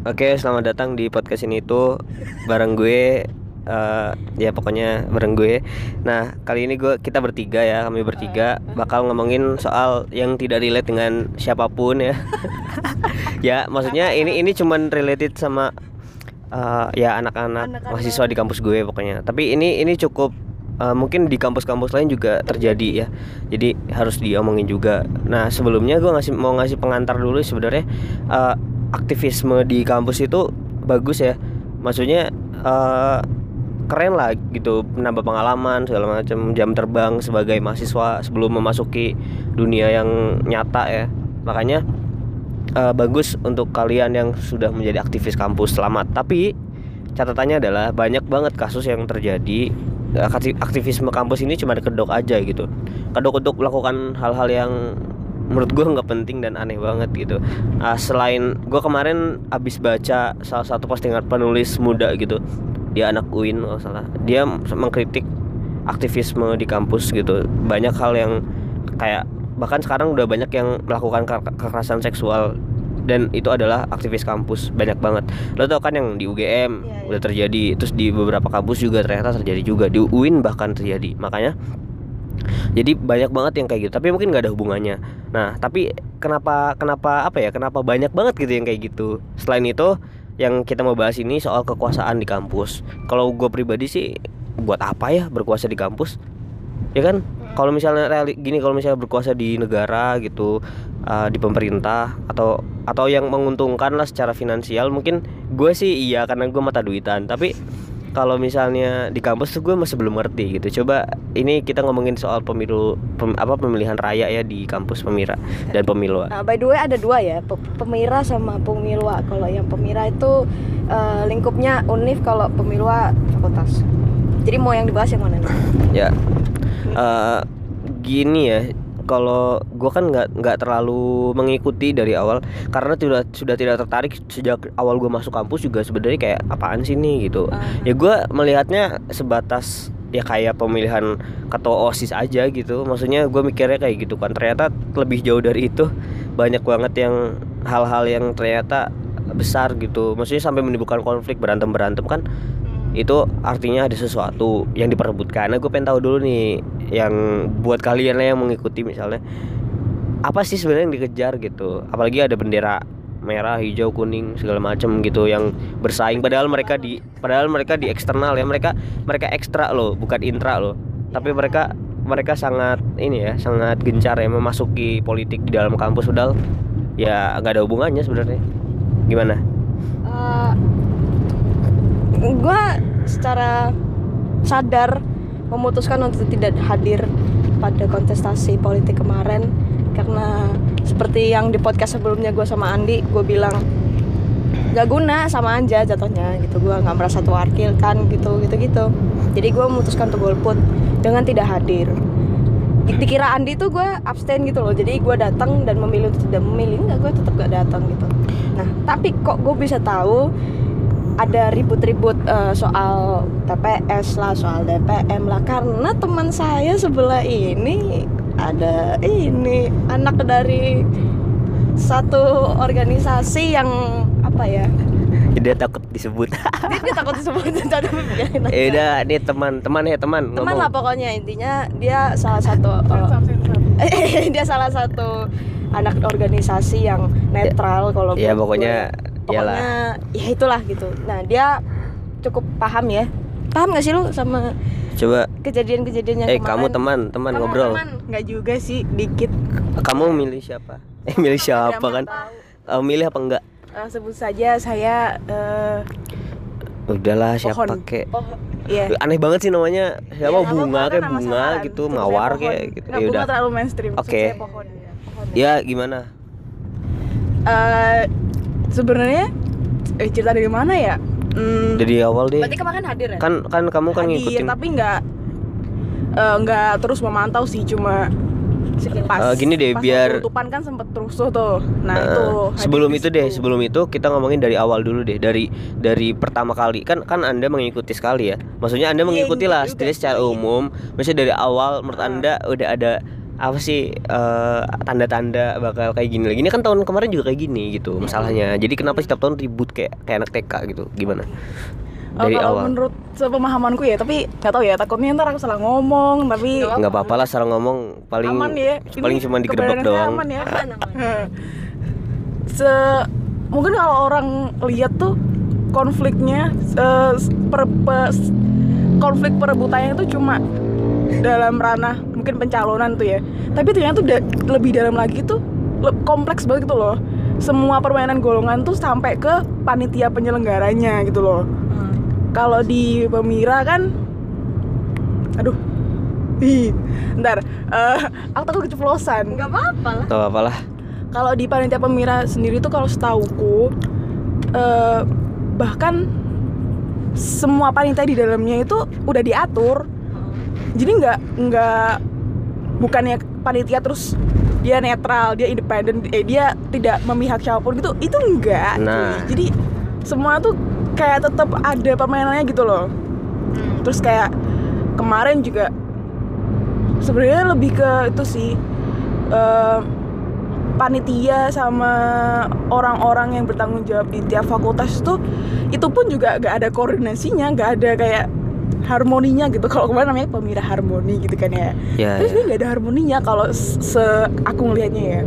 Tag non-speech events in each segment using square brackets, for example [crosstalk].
Oke, selamat datang di podcast ini itu bareng gue eh ya pokoknya bareng gue. Nah, kali ini gue kita bertiga ya, kami bertiga bakal ngomongin soal yang tidak relate dengan siapa pun ya. [laughs] ya, maksudnya ini ini cuman related sama eh, ya anak-anak mahasiswa di kampus gue pokoknya. Tapi ini ini cukup eh, mungkin di kampus-kampus lain juga terjadi ya. Jadi harus diomongin juga. Nah, sebelumnya gue ngasih mau ngasih pengantar dulu sebenarnya eh, aktivisme di kampus itu bagus ya. Maksudnya eh, keren lah gitu menambah pengalaman segala macam jam terbang sebagai mahasiswa sebelum memasuki dunia yang nyata ya. Makanya eh, bagus untuk kalian yang sudah menjadi aktivis kampus selamat. Tapi catatannya adalah banyak banget kasus yang terjadi. Eh, akti- aktivisme kampus ini cuma kedok aja gitu. Kedok untuk melakukan hal-hal yang menurut gue nggak penting dan aneh banget gitu. Ah, selain gue kemarin abis baca salah satu postingan penulis muda gitu dia anak UIN kalau salah. Dia mengkritik aktivisme di kampus gitu. Banyak hal yang kayak bahkan sekarang udah banyak yang melakukan ke- kekerasan seksual. Dan itu adalah aktivis kampus banyak banget. Lo tau kan yang di UGM Iya, iya. udah terjadi terus di beberapa kampus juga ternyata terjadi juga. Di UIN bahkan terjadi. Makanya jadi banyak banget yang kayak gitu. Tapi mungkin nggak ada hubungannya. Nah tapi kenapa kenapa apa ya kenapa banyak banget gitu yang kayak gitu? Selain itu yang kita mau bahas ini soal kekuasaan di kampus. Kalau gue pribadi sih buat apa ya berkuasa di kampus? Ya kan? Kalau misalnya reali- gini kalau misalnya berkuasa di negara gitu uh, di pemerintah atau atau yang menguntungkan lah secara finansial mungkin gue sih iya karena gue mata duitan. Tapi kalau misalnya di kampus tuh gue masih belum ngerti gitu coba ini kita ngomongin soal pemilu pem- apa pemilihan raya ya di kampus pemira dan pemilu Nah, by the way ada dua ya, pe- pemira sama pemilwa. Kalau yang pemira itu eh, lingkupnya univ, kalau pemilwa fakultas. Jadi mau yang dibahas yang mana nih? ya eh, gini ya kalau gue kan nggak nggak terlalu mengikuti dari awal. Karena sudah sudah tidak tertarik sejak awal gue masuk kampus juga sebenarnya kayak apaan sih nih gitu. Ah. ya gue melihatnya sebatas ya kayak pemilihan ketua osis aja gitu. Maksudnya gue mikirnya kayak gitu kan. Ternyata lebih jauh dari itu banyak banget yang hal-hal yang ternyata besar gitu. Maksudnya sampai menimbulkan konflik berantem berantem kan itu artinya ada sesuatu yang diperebutkan. Nah, gue pengen tahu dulu nih yang buat kalian lah yang mengikuti misalnya apa sih sebenarnya yang dikejar gitu. Apalagi ada bendera merah, hijau, kuning segala macam gitu yang bersaing padahal mereka di padahal mereka di eksternal ya. Mereka mereka ekstra loh, bukan intra loh. Tapi mereka mereka sangat ini ya, sangat gencar ya memasuki politik di dalam kampus padahal ya nggak ada hubungannya sebenarnya. Gimana? Gue secara sadar memutuskan untuk tidak hadir pada kontestasi politik kemarin. Karena seperti yang di podcast sebelumnya gue sama Andi gue bilang gak guna sama aja jatuhnya gitu. Gue nggak merasa terwakilkan gitu gitu gitu jadi gue memutuskan untuk golput dengan tidak hadir. Di- dikira Andi tuh gue abstain gitu loh. Jadi gue datang dan memilih untuk tidak memilih. Enggak gue tetap gak datang gitu. Nah tapi kok gue bisa tahu ada ribut-ribut eh, soal TPS lah, soal DPM lah karena teman saya sebelah ini ada ini anak dari satu organisasi yang apa ya? [laughs] Dia takut disebut. Dia, dia takut disebut. [laughs] Eh udah, ini teman-teman ya teman. Teman ngomong. lah pokoknya intinya dia salah satu [laughs] eh, dia salah satu anak organisasi yang netral kalau Ya pokoknya gue. Pokoknya ya itulah gitu nah dia cukup paham ya paham gak sih lu sama Coba kejadian-kejadian yang eh kamu kemarin? teman, teman Kamu ngobrol. teman? nggak juga sih dikit Kamu milih siapa? [laughs] Eh milih siapa Tidak kan? tahu. Kamu milih apa enggak? Eh, sebut saja saya eh Udahlah siapa pohon kek. oh iya Aneh banget sih namanya. Siapa Ya, bunga kayak kan bunga samaran. gitu, Sebut mawar kayak gitu. Ya udah. terlalu mainstream Oke. pohon Pohon. Ya gimana? Eh, sebenarnya eh, cerita dari mana ya? Hmm, Dari awal deh. berarti kemarin hadir ya? Kan kan kamu kan hadir ngikutin. tapi nggak eh, nggak terus memantau sih cuma pas. Eh, gini deh, pas biar- penutupan kan sempet rusuh tuh. Nah Eh, itu hadir sebelum itu deh, sebelum itu kita ngomongin dari awal dulu deh, dari dari pertama kali. Kan kan anda mengikuti sekali ya, maksudnya anda Iya, mengikuti lah, setidaknya secara sih. umum, maksudnya dari awal menurut Ah. anda udah ada apa sih eh, tanda-tanda bakal kayak gini lagi? Ini kan tahun kemarin juga kayak gini gitu masalahnya. Jadi kenapa setiap tahun ribut kayak kayak anak TK gitu? Gimana? Oh, dari kalau awal. menurut sepemahamanku ya tapi nggak tahu ya takutnya ntar aku salah ngomong tapi nggak apa-apa lah secara ngomong paling aman ya. paling cuma digerebek keberadaannya doang. aman ya. Aman, aman. [laughs] se mungkin kalau orang lihat tuh konfliknya eh, per, pe- konflik perebutannya itu cuma dalam ranah mungkin pencalonan tuh ya. Tapi ternyata tuh da- lebih dalam lagi tuh le- kompleks banget gitu loh. Semua permainan golongan tuh sampai ke panitia penyelenggaranya gitu loh. Hmm. kalau di Pemira kan aduh Ih, ntar eh, aku takut keceplosan. Nggak apa-apa lah. Gak apa-apa lah. Kalau di panitia pemira sendiri tuh kalau setauku eh, bahkan semua panitia di dalamnya itu udah diatur jadi nggak nggak bukannya panitia terus dia netral dia independen eh dia tidak memihak siapa pun gitu itu enggak Nah. cuy. jadi semua tuh kayak tetap ada permainannya gitu loh Hmm. terus kayak kemarin juga sebenarnya lebih ke itu sih eh, panitia sama orang-orang yang bertanggung jawab di tiap fakultas itu itu pun juga gak ada koordinasinya gak ada kayak harmoninya gitu. Kalau kemarin namanya pemira harmoni gitu kan ya. Ya, terus ya. ini gak ada harmoninya kalau se aku ngelihatnya ya.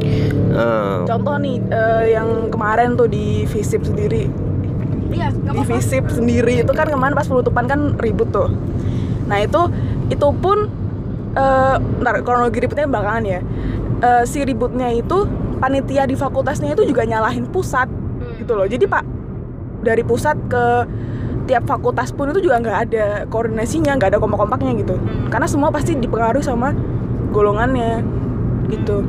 Eh, contoh nih eh, yang kemarin tuh di visip sendiri. Iya nggak di visip sendiri itu kan kemarin pas penutupan kan ribut tuh. Nah itu itu pun eh ntar kronologi ributnya belakangan ya. Eh, si ributnya itu panitia di fakultasnya itu juga nyalahin pusat Hmm. gitu loh. Jadi pak dari pusat ke tiap fakultas pun itu juga nggak ada koordinasinya nggak ada kompak-kompaknya gitu. Hmm. karena semua pasti dipengaruhi sama golongannya gitu.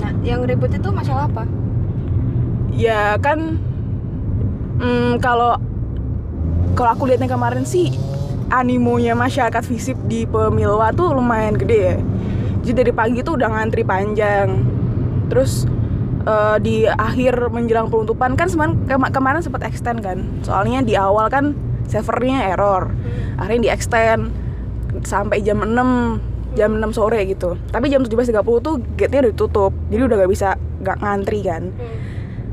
Nah yang ribut itu masalah apa? Ya kan hmm, kalau kalau aku lihatnya kemarin sih animonya masyarakat visip di Pemilwa tuh lumayan gede ya. Jadi dari pagi tuh udah ngantri panjang. Terus eh, di akhir menjelang penutupan kan semen, kema- kemarin sempat extend kan. Soalnya di awal kan servernya error. Akhirnya di extend sampai jam 6 jam 6 sore gitu. Tapi jam 17.30 tuh gate-nya udah ditutup jadi udah gak bisa gak ngantri kan.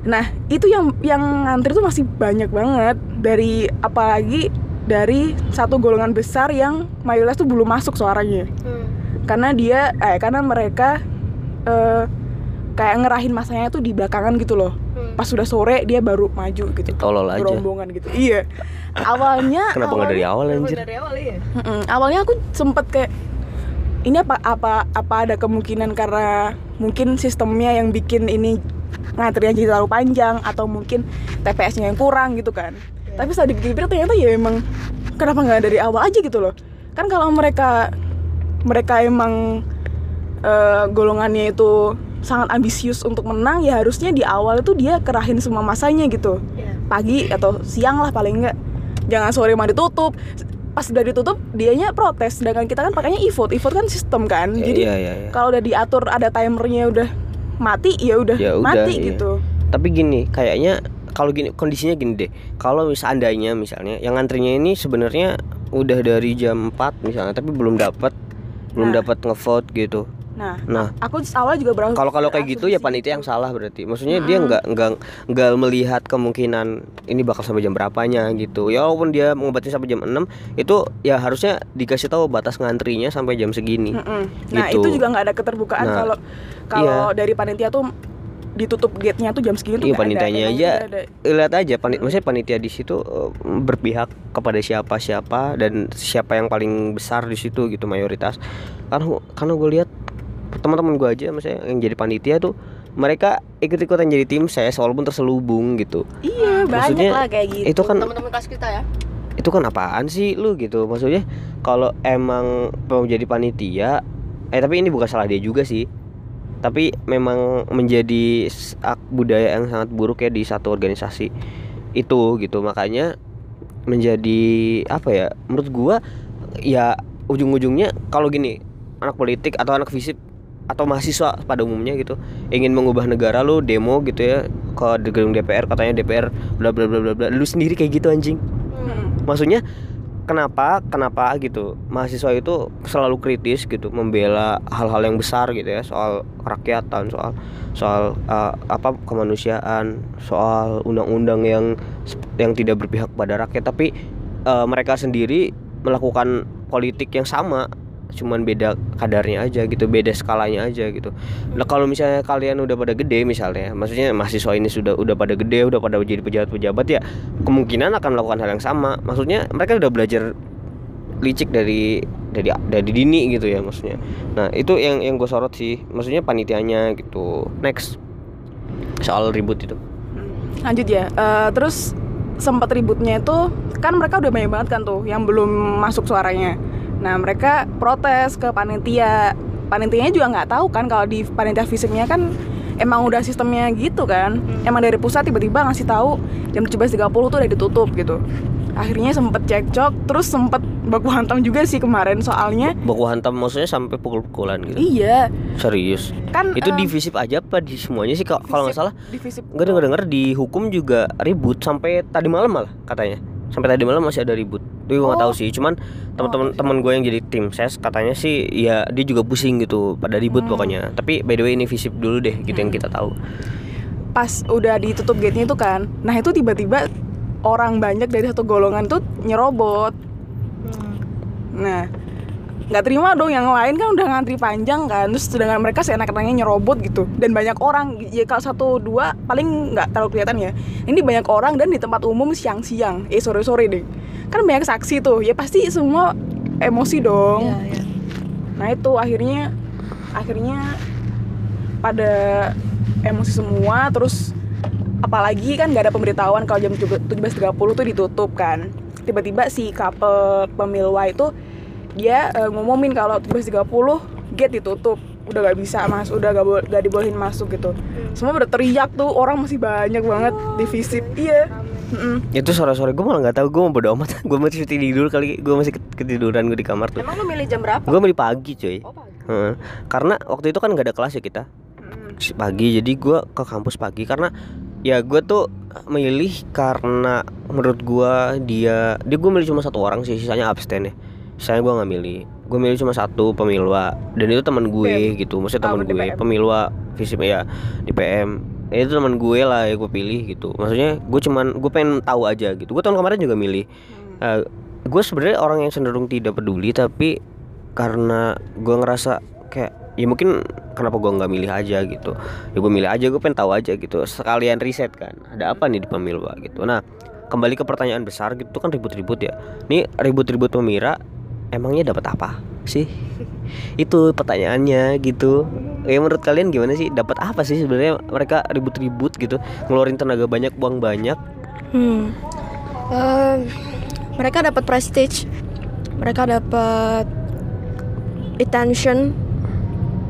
Nah, itu yang yang ngantri tuh masih banyak banget. Dari apalagi dari satu golongan besar yang mayoritas tuh belum masuk suaranya. Hmm. Karena dia eh karena mereka eh, kayak ngerahin masanya tuh di belakangan gitu loh. Hmm. Pas sudah sore dia baru maju gitu. tolol aja Berombongan gitu. Iya. Awalnya [laughs] kenapa nggak dari awal Kenapa anjir dari awal ya Mm-mm. Awalnya aku sempet kayak ini apa apa apa ada kemungkinan karena mungkin sistemnya yang bikin ini ngantrinya jadi terlalu panjang atau mungkin TPS-nya yang kurang gitu kan. Iya. Tapi setelah dipikir-pikir ternyata ya emang kenapa nggak dari awal aja gitu loh. Kan kalau mereka mereka emang eh, golongannya itu sangat ambisius untuk menang ya harusnya di awal itu dia kerahin semua masanya gitu. Iya. pagi atau siang lah paling enggak jangan sore mah ditutup. Pas udah ditutup dianya protes. Sedangkan kita kan pakainya e-vote. E-vote kan sistem kan. Ya, jadi iya iya iya. kalau udah diatur ada timernya udah mati ya udah Ya udah, mati iya. gitu. Tapi gini kayaknya kalau gini kondisinya gini deh. Kalau seandainya misalnya yang ngantrinya ini sebenarnya udah dari jam 4 misalnya tapi belum dapat belum Nah. dapat ngevote gitu nah nah aku awalnya juga berasumsi kalau kalau kayak gitu ya panitia yang salah berarti maksudnya dia nggak nggak nggak melihat kemungkinan ini bakal sampai jam berapanya gitu ya walaupun dia ngobatin sampai jam 6 itu ya harusnya dikasih tahu batas ngantrinya sampai jam segini Mm-mm. nah Gitu. itu juga nggak ada keterbukaan Nah, kalau kalau iya. dari panitia tuh ditutup gate-nya tuh jam segini tuh Iya ada. panitianya Emang aja ada. lihat aja panit maksudnya panitia di situ eh, berpihak kepada siapa siapa dan siapa yang paling besar di situ gitu mayoritas karena karena gue lihat teman-teman gue aja misalnya yang jadi panitia tuh mereka ikut-ikutan jadi tim saya walaupun terselubung gitu. Iya banyak Maksudnya, lah kayak gitu. itu kan teman-teman kelas kita ya? Itu kan apaan sih lu gitu? Maksudnya kalau emang mau jadi panitia eh tapi ini bukan salah dia juga sih. Tapi memang menjadi budaya yang sangat buruk ya di satu organisasi itu gitu. Makanya menjadi apa ya menurut gua ya ujung-ujungnya kalau gini anak politik atau anak fisip atau mahasiswa pada umumnya gitu ingin mengubah negara lu demo gitu ya ke gedung DPR katanya DPR bla bla bla bla bla lu sendiri kayak gitu anjing Mm. maksudnya kenapa kenapa gitu mahasiswa itu selalu kritis gitu membela hal-hal yang besar gitu ya soal kerakyatan soal soal uh, apa kemanusiaan soal undang-undang yang yang tidak berpihak pada rakyat tapi uh, mereka sendiri melakukan politik yang sama cuman beda kadarnya aja gitu beda skalanya aja gitu. Nah kalau misalnya kalian udah pada gede misalnya maksudnya mahasiswa ini sudah udah pada gede udah pada jadi pejabat-pejabat ya kemungkinan akan melakukan hal yang sama. Maksudnya mereka udah belajar licik dari dari dari dini gitu ya maksudnya. Nah itu yang yang gue sorot sih. Maksudnya panitianya gitu. Next. Soal ribut itu. Lanjut ya. Eh, terus sempat ributnya itu kan mereka udah banyak banget kan tuh yang belum masuk suaranya nah mereka protes ke panitia. Panitianya juga nggak tahu kan kalau di panitia fisiknya kan emang udah sistemnya gitu kan. Emang dari pusat tiba-tiba ngasih tahu jam 17.30 tuh udah ditutup gitu. Akhirnya sempet cekcok terus sempet baku hantam juga sih kemarin. Soalnya baku hantam maksudnya sampai pukul-pukulan gitu? Iya. Serius? Kan itu eh, divisif aja apa di semuanya sih kalau nggak salah? divisif Gue denger denger di hukum juga ribut sampai tadi malam malah katanya. Sampai tadi malam masih ada ribut. Tapi gue nggak tahu Oh. sih. Cuman teman-teman teman gue yang jadi tim ses katanya sih ya dia juga pusing gitu pada ribut Hmm. pokoknya. Tapi by the way ini visip dulu deh gitu yang kita tahu. pas udah ditutup gate-nya itu kan nah itu tiba-tiba orang banyak dari satu golongan tuh nyerobot nah nggak terima dong yang lain kan udah ngantri panjang kan terus sedangkan mereka seenak-enaknya nyerobot gitu. Dan banyak orang ya kalau satu dua paling nggak terlalu kelihatan ya. Ini banyak orang dan di tempat umum siang-siang. Eh sore-sore deh. Kan banyak saksi tuh. Ya pasti semua emosi dong. Iya, iya. Nah itu akhirnya akhirnya pada emosi semua terus apalagi kan nggak ada pemberitahuan kalau jam 17.30 tuh ditutup kan. Tiba-tiba si couple pemilwa itu dia eh, ngumumin kalau 17.30 gate ditutup udah gak bisa mas udah gak, bo- gak dibolehin masuk gitu semua udah teriak tuh orang masih banyak banget di visip iya Mm-mm. Itu sore-sore gue malah nggak tahu gue mau bodo amat. [laughs] gue masih tidur kali. Gue masih ket- ketiduran gue di kamar tuh. Emang lu milih jam berapa? Gue beli pagi cuy. Oh, pagi. Heeh. Karena waktu itu kan nggak ada kelas ya kita. Mm-mm. pagi jadi gua ke kampus pagi karena ya gue tuh milih karena menurut gua dia dia gue milih cuma satu orang sih sisanya abstain ya sisanya gua nggak milih gue milih cuma satu pemilwa. Dan itu teman gue gitu maksudnya Oh, teman di gue. PM. pemilwa visip ya di PM ya, itu teman gue lah yang gue pilih gitu. Maksudnya gue cuman gue pengen tahu aja gitu. Gue tahun kemarin juga milih. Hmm. gue sebenarnya orang yang cenderung tidak peduli tapi karena gue ngerasa kayak ya mungkin kenapa gue nggak milih aja gitu. Ya gue milih aja gue pengen tahu aja gitu. Sekalian riset kan ada apa nih di pemilwa gitu. Nah kembali ke pertanyaan besar gitu kan ribut-ribut ya. Nih ribut-ribut pemira emangnya dapat apa sih? Itu pertanyaannya gitu. Ya menurut kalian gimana sih? Dapat apa sih sebenarnya? Mereka ribut-ribut gitu ngeluarin tenaga banyak uang banyak. Hmm. Em, mereka dapat prestige, mereka dapat attention,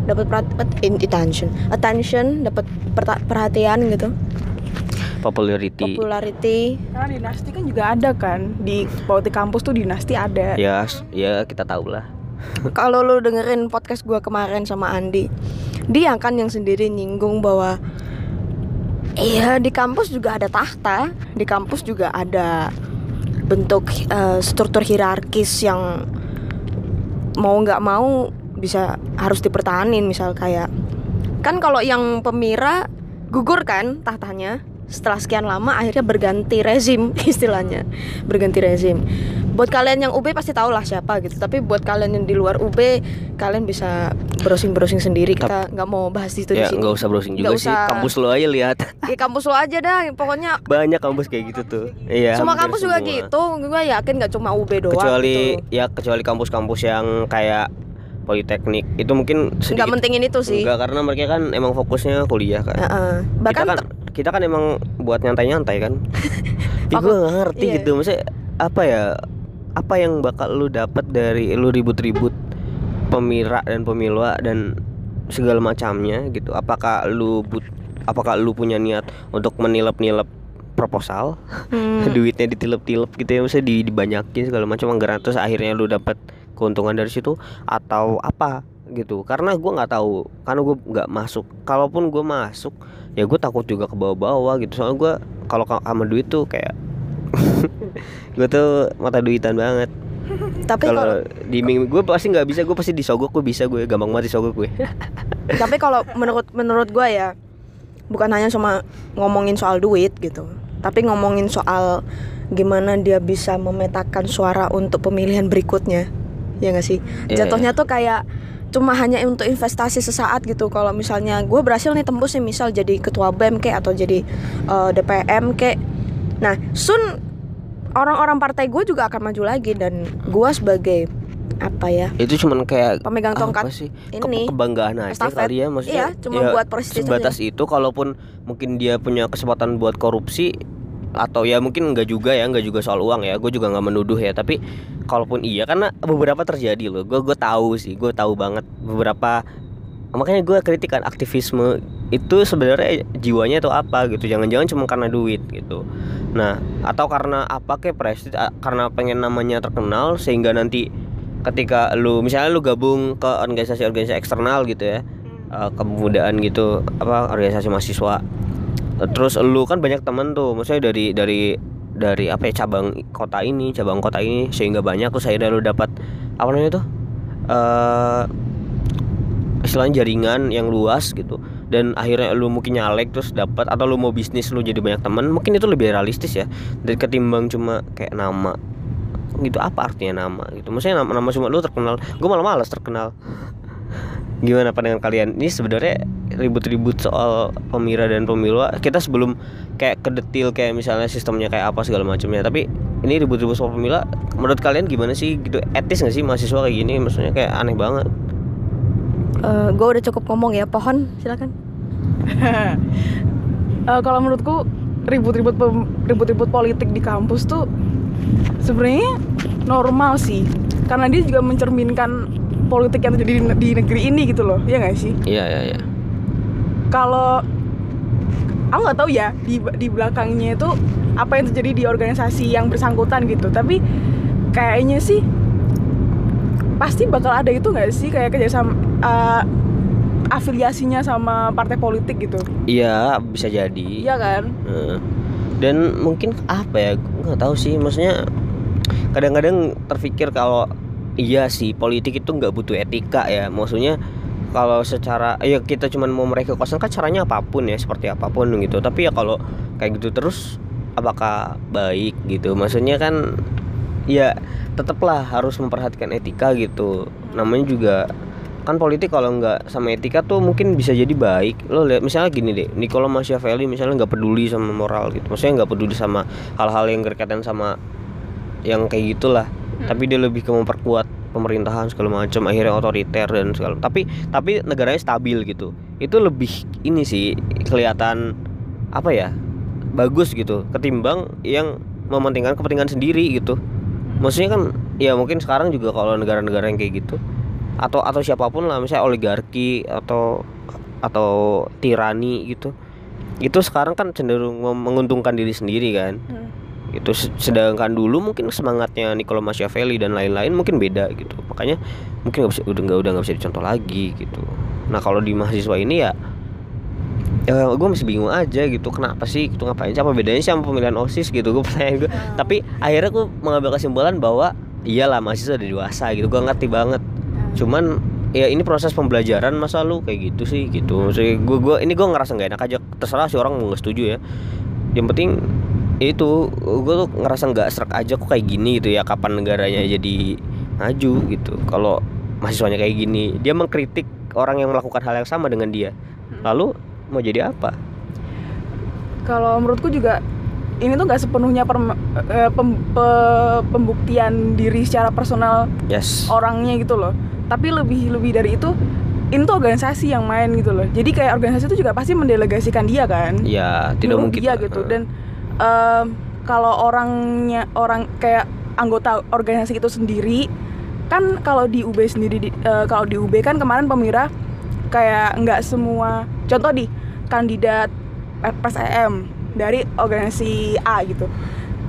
dapat attention, attention, dapat perhatian gitu, popularity popularity. Karena dinasti kan juga ada kan di politik kampus tuh dinasti ada. ya ya kita tahu lah [laughs] Kalau lu dengerin podcast gua kemarin sama Andi, dia kan yang sendiri nyinggung bahwa iya di kampus juga ada tahta, di kampus juga ada bentuk eh, struktur hierarkis yang mau nggak mau bisa harus dipertahanin misal kayak kan kalau yang pemira gugur kan tahtanya setelah sekian lama akhirnya berganti rezim [laughs] istilahnya. Berganti rezim. Buat kalian yang UB pasti tahu lah siapa gitu. Tapi buat kalian yang di luar UB kalian bisa browsing browsing sendiri. Kita nggak mau bahas itu ya di sini nggak usah browsing juga Nggak sih. usah. kampus lo aja lihat. Di kampus lo aja dah. Pokoknya [laughs] banyak kampus kayak gitu tuh. Iya semua kampus juga semua. gitu. Gue yakin nggak cuma UB doang kecuali gitu. ya kecuali kampus-kampus yang kayak politeknik. Itu mungkin nggak sedikit mentingin itu sih. Enggak karena mereka kan emang fokusnya kuliah kan. Heeh. bahkan kita kan kita kan emang buat nyantai-nyantai kan. [laughs] Ya, gue nggak ngerti Iya. gitu. Maksudnya apa ya apa yang bakal lu dapat dari lu ribut-ribut pemira dan pemilwa dan segala macamnya gitu. Apakah lu but apakah lu punya niat untuk menilep-nilep proposal? Hmm, [laughs] duitnya ditilep-tilep gitu ya maksudnya di, dibanyakin segala macam anggaran terus akhirnya lu dapat keuntungan dari situ atau apa gitu. Karena gua nggak tahu karena gue nggak masuk. Kalaupun gue masuk ya gue takut juga ke bawah-bawah gitu. Soalnya gue kalau ka- sama duit tuh kayak [laughs] gue tuh mata duitan banget. Tapi kalau di ming gue pasti nggak bisa gue pasti disogok gue bisa gue gampang banget disogok gue [laughs] tapi kalau menurut menurut gue ya bukan hanya cuma ngomongin soal duit gitu tapi ngomongin soal gimana dia bisa memetakan suara untuk pemilihan berikutnya ya nggak sih? Iya, jatuhnya tuh kayak cuma hanya untuk investasi sesaat gitu. Kalau misalnya gue berhasil nih tembus nih misal jadi ketua bem kek atau jadi eh, DPM kek. Nah soon orang-orang partai gue juga akan maju lagi dan gue sebagai apa ya itu cuman kayak pemegang apa tongkat sih? Ini, Ke- kebanggaan aja estafet. kali ya maksudnya. Iya, cuma buat prestis sebatas itu kalaupun mungkin dia punya kesempatan buat korupsi atau ya mungkin enggak juga ya enggak juga soal uang ya gue juga nggak menuduh ya. Tapi kalaupun iya karena beberapa terjadi loh. Gue gue tahu sih gue tahu banget beberapa makanya gue kritik kan aktivisme itu sebenarnya jiwanya itu apa gitu. Jangan-jangan cuma karena duit gitu. Nah atau karena apa kayak prestis karena pengen namanya terkenal sehingga nanti ketika lu misalnya lu gabung ke organisasi-organisasi eksternal gitu ya eh, kepemudaan gitu apa organisasi mahasiswa terus lu kan banyak temen tuh maksudnya dari dari dari apa ya cabang kota ini cabang kota ini sehingga banyak terus akhirnya lu dapat apa namanya tuh eh istilahnya jaringan yang luas gitu. Dan akhirnya lu mungkin nyalek terus dapat atau lu mau bisnis lu jadi banyak teman mungkin itu lebih realistis ya dari ketimbang cuma kayak nama gitu. Apa artinya nama gitu? Maksudnya nama, nama cuma lu terkenal gue malah malas terkenal gimana pandangan kalian? Ini sebenarnya ribut-ribut soal pemira dan pemilu. Kita sebelum kayak ke detail kayak misalnya sistemnya kayak apa segala macamnya. Tapi ini ribut-ribut soal pemilu menurut kalian gimana sih? Gitu etis gak sih mahasiswa kayak gini? Maksudnya kayak aneh banget. Gue udah cukup ngomong ya pohon silakan. [laughs] Eh, kalau menurutku ribut-ribut pem- ribut-ribut politik di kampus tuh sebenarnya normal sih. Karena dia juga mencerminkan politik yang terjadi di, di negeri ini gitu loh ya nggak sih? Iya iya iya. Kalau aku nggak tahu ya di di belakangnya itu apa yang terjadi di organisasi yang bersangkutan gitu. Tapi kayaknya sih pasti bakal ada itu nggak sih? Kayak kerjasama eh, afiliasinya sama partai politik gitu. Iya bisa jadi. Iya kan? Dan mungkin apa ya? Gue nggak tahu sih. Maksudnya kadang-kadang terpikir kalau iya sih politik itu nggak butuh etika ya. Maksudnya kalau secara ya kita cuman mau mereka kosong kan caranya apa pun ya seperti apa pun gitu. Tapi ya kalau kayak gitu terus apakah baik gitu? Maksudnya kan ya tetaplah harus memperhatikan etika gitu. Namanya juga kan politik kalau nggak sama etika tuh mungkin bisa jadi baik. Lo lihat misalnya gini deh Niccolo Machiavelli misalnya nggak peduli sama moral gitu. Maksudnya nggak peduli sama hal-hal yang berkaitan sama yang kayak gitulah tapi dia lebih ke memperkuat pemerintahan segala macam akhirnya otoriter dan segala tapi tapi negaranya stabil gitu. Itu lebih ini sih kelihatan apa ya bagus gitu ketimbang yang mementingkan kepentingan sendiri gitu. Maksudnya kan ya mungkin sekarang juga kalau negara-negara yang kayak gitu atau atau siapa pun lah misalnya oligarki atau atau tirani gitu itu sekarang kan cenderung menguntungkan diri sendiri kan. Itu se- sedangkan dulu mungkin semangatnya Niccolo Machiavelli dan lain-lain mungkin beda gitu. Makanya mungkin nggak bisa udah nggak udah nggak bisa dicontoh lagi gitu. Nah kalau di mahasiswa ini ya ya gue masih bingung aja gitu kenapa sih itu ngapain sih apa bedanya sih sama pemilihan osis gitu? Gue pertanyaan gue tapi akhirnya gue mengambil kesimpulan bahwa iyalah mahasiswa udah dewasa gitu gue ngerti banget. Cuman ya ini proses pembelajaran masa lu kayak gitu sih gitu. Maksudnya gue gua ini gue ngerasa nggak enak aja. Terserah sih orang mau nggak setuju ya. Yang penting itu gue tuh ngerasa nggak serak aja kok kayak gini gitu ya kapan negaranya jadi maju gitu. Kalau mahasiswanya kayak gini dia mengkritik orang yang melakukan hal yang sama dengan dia. Lalu mau jadi apa? Kalau menurutku juga ini tuh nggak sepenuhnya perm- eh, pem- pe- pembuktian diri secara personal yes. orangnya gitu loh. Tapi lebih lebih dari itu ini tuh organisasi yang main gitu loh. Jadi kayak organisasi itu juga pasti mendelegasikan dia kan? Ya tidak Nyuruh mungkin dia gitu. Dan em, kalau orangnya orang kayak anggota organisasi itu sendiri kan kalau di UB sendiri di- eh, kalau di UB kan kemarin pemira kayak nggak semua contoh di kandidat PSM dari organisasi A gitu.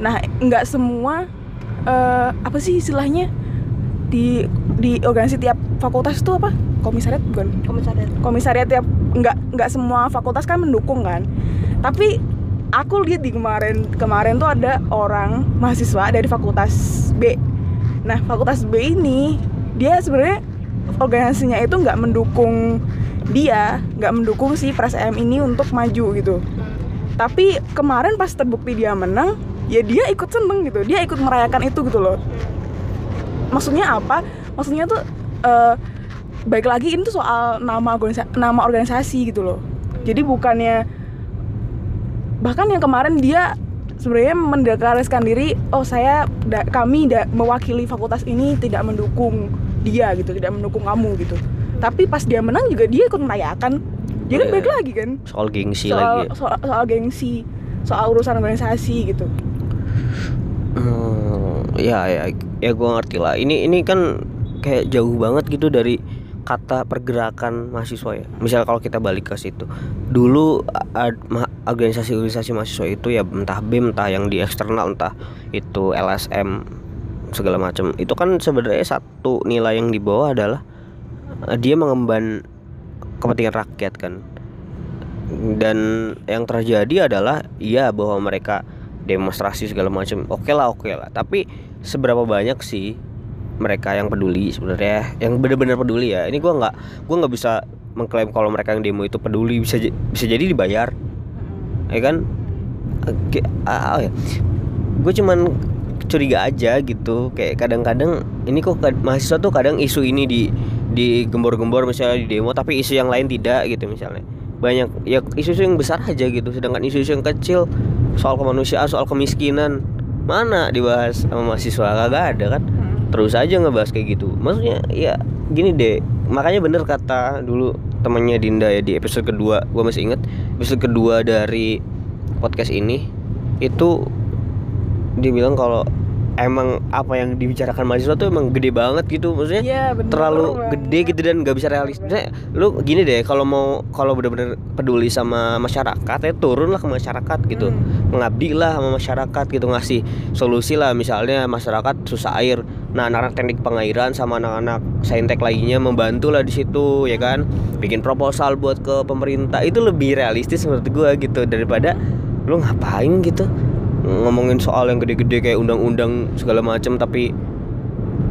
Nah nggak semua eh, apa sih istilahnya? Di di organisasi tiap fakultas itu apa? Komisariat bukan? Komisariat. Komisariat tiap nggak nggak semua fakultas kan mendukung kan? Tapi aku lihat di kemarin kemarin tuh ada orang mahasiswa dari fakultas B Nah, Fakultas B ini dia sebenarnya organisasinya itu nggak mendukung dia, nggak mendukung si Pres M ini untuk maju gitu. Tapi kemarin pas terbukti dia menang, ya dia ikut seneng gitu, dia ikut merayakan itu gitu loh. Maksudnya apa? Maksudnya tuh eh, baik lagi ini tuh soal nama organisasi, nama organisasi gitu loh. Jadi bukannya bahkan yang kemarin dia sebenarnya mendeklarasikan diri oh saya da- kami da- mewakili fakultas ini tidak mendukung dia gitu tidak mendukung kamu gitu. Tapi pas dia menang juga dia ikut merayakan. Dia kan Iya. baik lagi kan? Soal gengsi soal, lagi. soal soal gengsi soal urusan organisasi gitu. Hmm, ya ya ya gue ngerti lah. Ini ini kan kayak jauh banget gitu dari kata pergerakan mahasiswa ya. Misal kalau kita balik ke situ. Dulu organisasi-organisasi mahasiswa itu ya entah BEM entah yang di eksternal entah itu LSM segala macam. Itu kan sebenarnya satu nilai yang dibawa adalah eh, dia mengemban kepentingan rakyat kan. Dan yang terjadi adalah iya bahwa mereka demonstrasi segala macam. Oke lah oke lah. Tapi seberapa banyak sih mereka yang peduli sebenarnya yang benar-benar peduli ya. Ini gua nggak gua nggak bisa mengklaim kalau mereka yang demo itu peduli bisa bisa jadi dibayar. Ya kan? Oke, ah, ya. gue cuman curiga aja gitu. Kayak kadang-kadang ini kok mahasiswa tuh kadang isu ini di di gembor-gembor misalnya di demo tapi isu yang lain tidak gitu misalnya. Banyak ya isu-isu yang besar aja gitu. Sedangkan isu-isu yang kecil soal kemanusiaan soal kemiskinan mana dibahas sama mahasiswa? Kagak ada kan terus aja ngebahas kayak gitu. Maksudnya ya gini deh. Makanya bener kata dulu temannya Dinda ya di episode kedua gue masih inget episode kedua dari podcast ini itu dia bilang kalau emang apa yang dibicarakan mahasiswa tuh emang gede banget gitu. Maksudnya Iya, bener terlalu banget. gede gitu dan nggak bisa realistis Maksudnya, lu gini deh kalau mau kalau bener-bener peduli sama masyarakat ya turunlah ke masyarakat gitu. Hmm. mengabdi lah sama masyarakat gitu ngasih solusi lah. Misalnya masyarakat susah air. Nah anak-anak teknik pengairan sama anak-anak saintek lainnya membantu lah di situ ya kan? Bikin proposal buat ke pemerintah. Itu lebih realistis menurut gua gitu daripada lu ngapain gitu ngomongin soal yang gede-gede kayak undang-undang segala macam tapi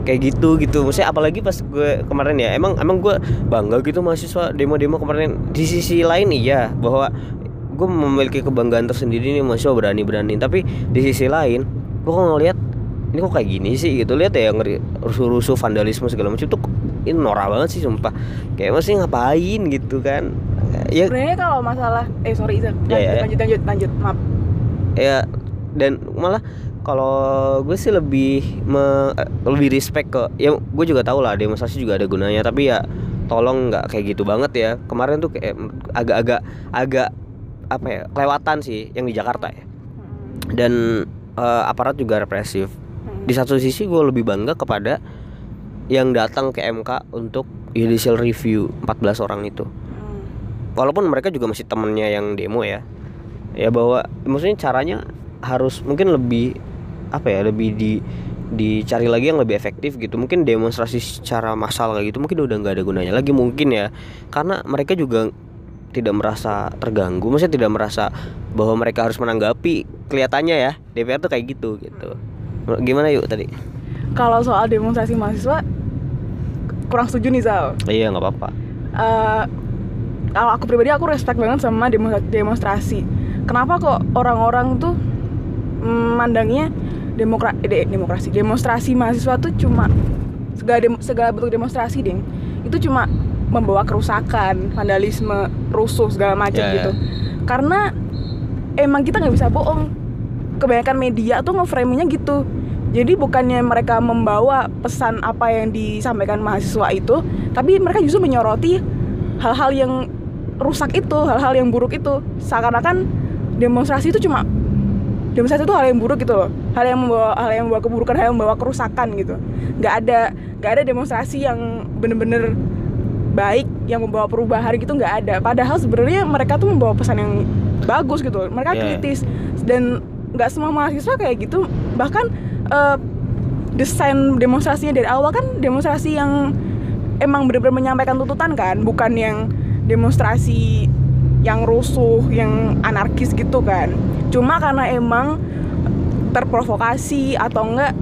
kayak gitu gitu. Maksudnya apalagi pas gue kemarin ya emang emang gue bangga gitu mahasiswa demo-demo kemarin. Di sisi lain iya bahwa gue memiliki kebanggaan tersendiri nih mahasiswa berani-berani. Tapi di sisi lain gue kok ngeliat ini kok kayak gini sih gitu. Lihat ya ngeri rusuh-rusuh vandalisme segala macam tuh ini norak banget sih sumpah. Kayak masih ngapain gitu kan? Ya sebenarnya kalau masalah eh sorry Izan Ya, ya, ya. lanjut lanjut lanjut. Maaf. Ya dan malah kalau gue sih lebih me- lebih respect ke ya gue juga tahu lah demonstrasi juga ada gunanya tapi ya tolong nggak kayak gitu banget ya. Kemarin tuh kayak agak-agak agak apa ya kelewatan sih yang di Jakarta ya. Dan eh, aparat juga represif. Di satu sisi gue lebih bangga kepada yang datang ke MK untuk judicial review 14 orang itu. Walaupun mereka juga masih temennya yang demo ya. Ya bahwa maksudnya caranya harus mungkin lebih apa ya lebih di dicari lagi yang lebih efektif gitu. Mungkin demonstrasi secara massal kayak gitu mungkin udah nggak ada gunanya lagi mungkin ya. Karena mereka juga tidak merasa terganggu maksudnya tidak merasa bahwa mereka harus menanggapi kelihatannya ya. DPR tuh kayak gitu gitu. Gimana yuk tadi? Kalau soal demonstrasi mahasiswa kurang setuju nih Zal. Iya nggak apa-apa. Eh, kalau aku pribadi aku respect banget sama demo- demonstrasi. Kenapa kok orang-orang tuh mandangnya demokra eh, de- demokrasi demonstrasi mahasiswa tuh cuma segala dem- segala bentuk demonstrasi ding itu cuma membawa kerusakan, vandalisme, rusuh segala macam Ya, ya. gitu. Karena emang kita nggak bisa bohong. Kebanyakan media tuh nge-framingnya gitu. Jadi bukannya mereka membawa pesan apa yang disampaikan mahasiswa itu, tapi mereka justru menyoroti hal-hal yang rusak itu, hal-hal yang buruk itu. Seakan-akan demonstrasi itu cuma demonstrasi itu hal yang buruk gitu loh, hal yang membawa hal yang membawa keburukan, hal yang membawa kerusakan gitu. Nggak ada nggak ada demonstrasi yang bener-bener baik yang membawa perubahan gitu nggak ada. Padahal sebenarnya mereka tuh membawa pesan yang bagus gitu. Mereka Iya. kritis dan nggak semua mahasiswa kayak gitu. Bahkan eh, desain demonstrasinya dari awal kan demonstrasi yang emang benar-benar menyampaikan tuntutan kan, bukan yang demonstrasi yang rusuh, yang anarkis gitu kan. Cuma karena emang terprovokasi atau enggak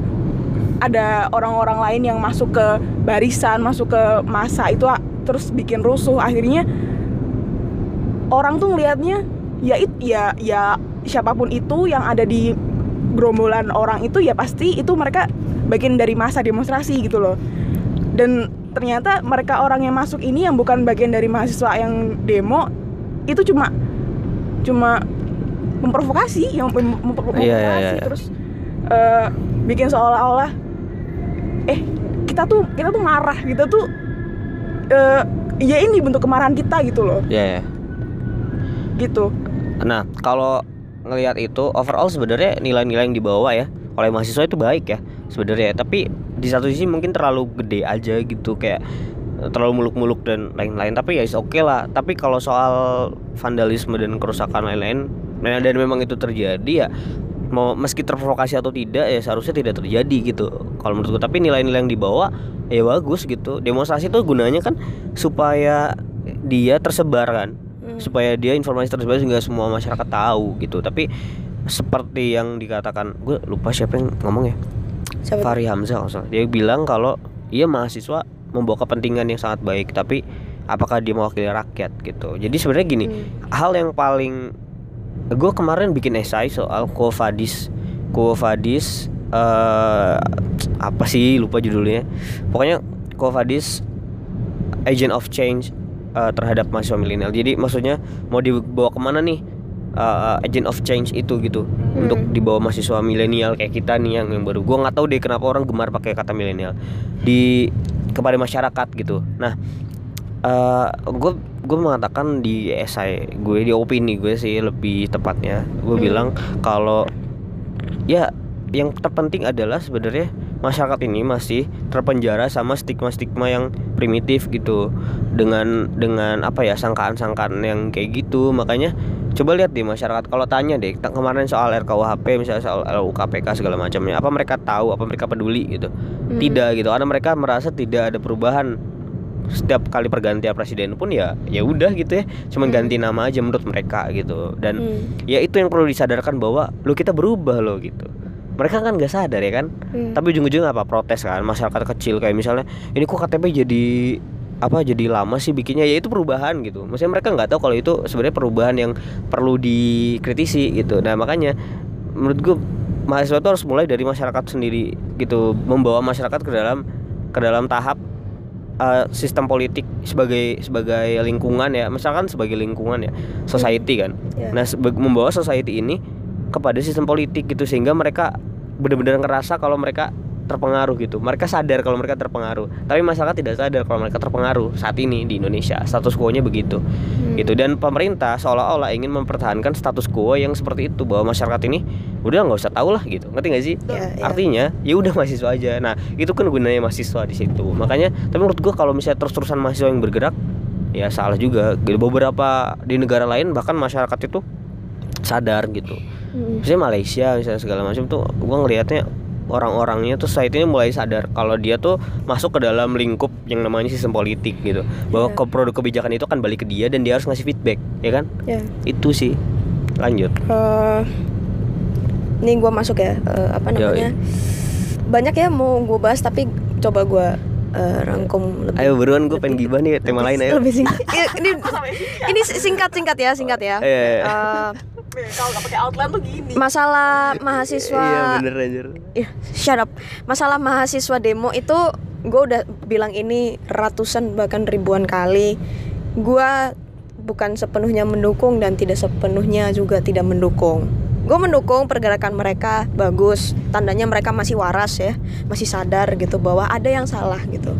ada orang-orang lain yang masuk ke barisan masuk ke masa itu terus bikin rusuh akhirnya orang tuh ngelihatnya ya it, ya ya siapa pun itu yang ada di gerombolan orang itu ya pasti itu mereka bagian dari masa demonstrasi gitu loh dan ternyata mereka orang yang masuk ini yang bukan bagian dari mahasiswa yang demo itu cuma cuma memprovokasi yang mem- memprovokasi Iya, iya, iya. terus eh, bikin seolah-olah eh kita tuh kita tuh marah kita tuh eh, ya ini bentuk kemarahan kita gitu loh ya ya gitu Nah, kalau ngelihat itu overall sebenarnya nilai-nilai yang dibawa ya oleh mahasiswa itu baik ya sebenarnya. Tapi di satu sisi mungkin terlalu gede aja gitu kayak terlalu muluk-muluk dan lain-lain. Tapi ya is oke lah. Tapi kalau soal vandalisme dan kerusakan lain-lain nah, dan memang itu terjadi ya mau meski terprovokasi atau tidak ya seharusnya tidak terjadi gitu. Kalau menurutku tapi nilai-nilai yang dibawa ya bagus gitu. Demonstrasi itu gunanya kan supaya dia tersebar kan Hmm. supaya dia informasi tersebar sehingga semua masyarakat tahu gitu tapi seperti yang dikatakan gue lupa siapa yang ngomong ya Siapa? Fahri Hamzah dia bilang kalau iya mahasiswa membawa kepentingan yang sangat baik tapi apakah dia mewakili rakyat gitu. Jadi sebenarnya gini Hmm. hal yang paling gue kemarin bikin esai soal Quo Vadis. Quo Vadis eh apa sih lupa judulnya. Pokoknya Quo Vadis agent of change eh, terhadap mahasiswa milenial. Jadi maksudnya mau dibawa ke mana nih eh, agent of change itu gitu untuk dibawa mahasiswa milenial kayak kita nih yang, yang baru. Gue nggak tahu deh kenapa orang gemar pakai kata milenial. Di kepada masyarakat gitu. Nah gue gue mengatakan di esai gue di opini gue sih lebih tepatnya gue bilang kalau ya yang terpenting adalah sebenarnya masyarakat ini masih terpenjara sama stigma-stigma yang primitif gitu. Dengan dengan apa ya sangkaan-sangkaan yang kayak gitu. Makanya coba lihat deh masyarakat. Kalau tanya deh kemarin soal RKUHP misalnya soal RUKPK segala macamnya apa mereka tahu apa mereka peduli gitu? Tidak gitu. Karena mereka merasa tidak ada perubahan. Setiap kali pergantian presiden pun ya ya udah gitu ya. Cuman ganti nama aja menurut mereka gitu. Dan Hmm. ya itu yang perlu disadarkan bahwa lo kita berubah lo gitu mereka kan nggak sadar ya kan? Hmm. tapi ujung-ujungnya apa? Protes kan masyarakat kecil kayak misalnya ini kok KTP jadi apa jadi lama sih bikinnya? Ya itu perubahan gitu. Maksudnya mereka nggak tahu kalau itu sebenarnya perubahan yang perlu dikritisi gitu. Nah makanya menurut gue mahasiswa itu harus mulai dari masyarakat sendiri gitu membawa masyarakat ke dalam ke dalam tahap eh, sistem politik sebagai sebagai lingkungan ya. Misalkan sebagai lingkungan ya society kan. Ya. nah membawa society ini kepada sistem politik gitu sehingga mereka benar-benar ngerasa kalau mereka terpengaruh gitu. Mereka sadar kalau mereka terpengaruh. Tapi masyarakat tidak sadar kalau mereka terpengaruh saat ini di Indonesia. Status quo-nya begitu. Gitu. Dan pemerintah seolah-olah ingin mempertahankan status quo yang seperti itu bahwa masyarakat ini udah nggak usah tahu lah gitu. Ngerti nggak sih? Ya, ya. artinya ya udah mahasiswa aja. Nah itu kan gunanya mahasiswa di situ. Makanya tapi menurut gua kalau misalnya terus-terusan mahasiswa yang bergerak ya salah juga. Gitu, beberapa di negara lain bahkan masyarakat itu sadar gitu. Hmm. misalnya Malaysia misalnya segala macam tuh gua ngelihatnya orang-orangnya tuh saat ini mulai sadar kalau dia tuh masuk ke dalam lingkup yang namanya sistem politik gitu. Bahwa Iya. ke produk kebijakan itu akan balik ke dia dan dia harus ngasih feedback ya kan? Ya. itu sih. Lanjut. Eh, ini gue masuk ya eh, apa namanya? Banyak ya mau gue bahas tapi coba gue eh, rangkum lebih ayo buruan gue pengen gibah nih tema lain ayo. lebih singkat. [laughs] Ini ini singkat singkat ya singkat ya. Iya, iya. Kalau nggak pakai outline tuh gini masalah mahasiswa iya bener anjir Ih, shut up. Masalah mahasiswa demo itu gue udah bilang ini ratusan bahkan ribuan kali. Gue bukan sepenuhnya mendukung dan tidak sepenuhnya juga tidak mendukung. Gue mendukung pergerakan mereka bagus, tandanya mereka masih waras ya, masih sadar gitu bahwa ada yang salah gitu.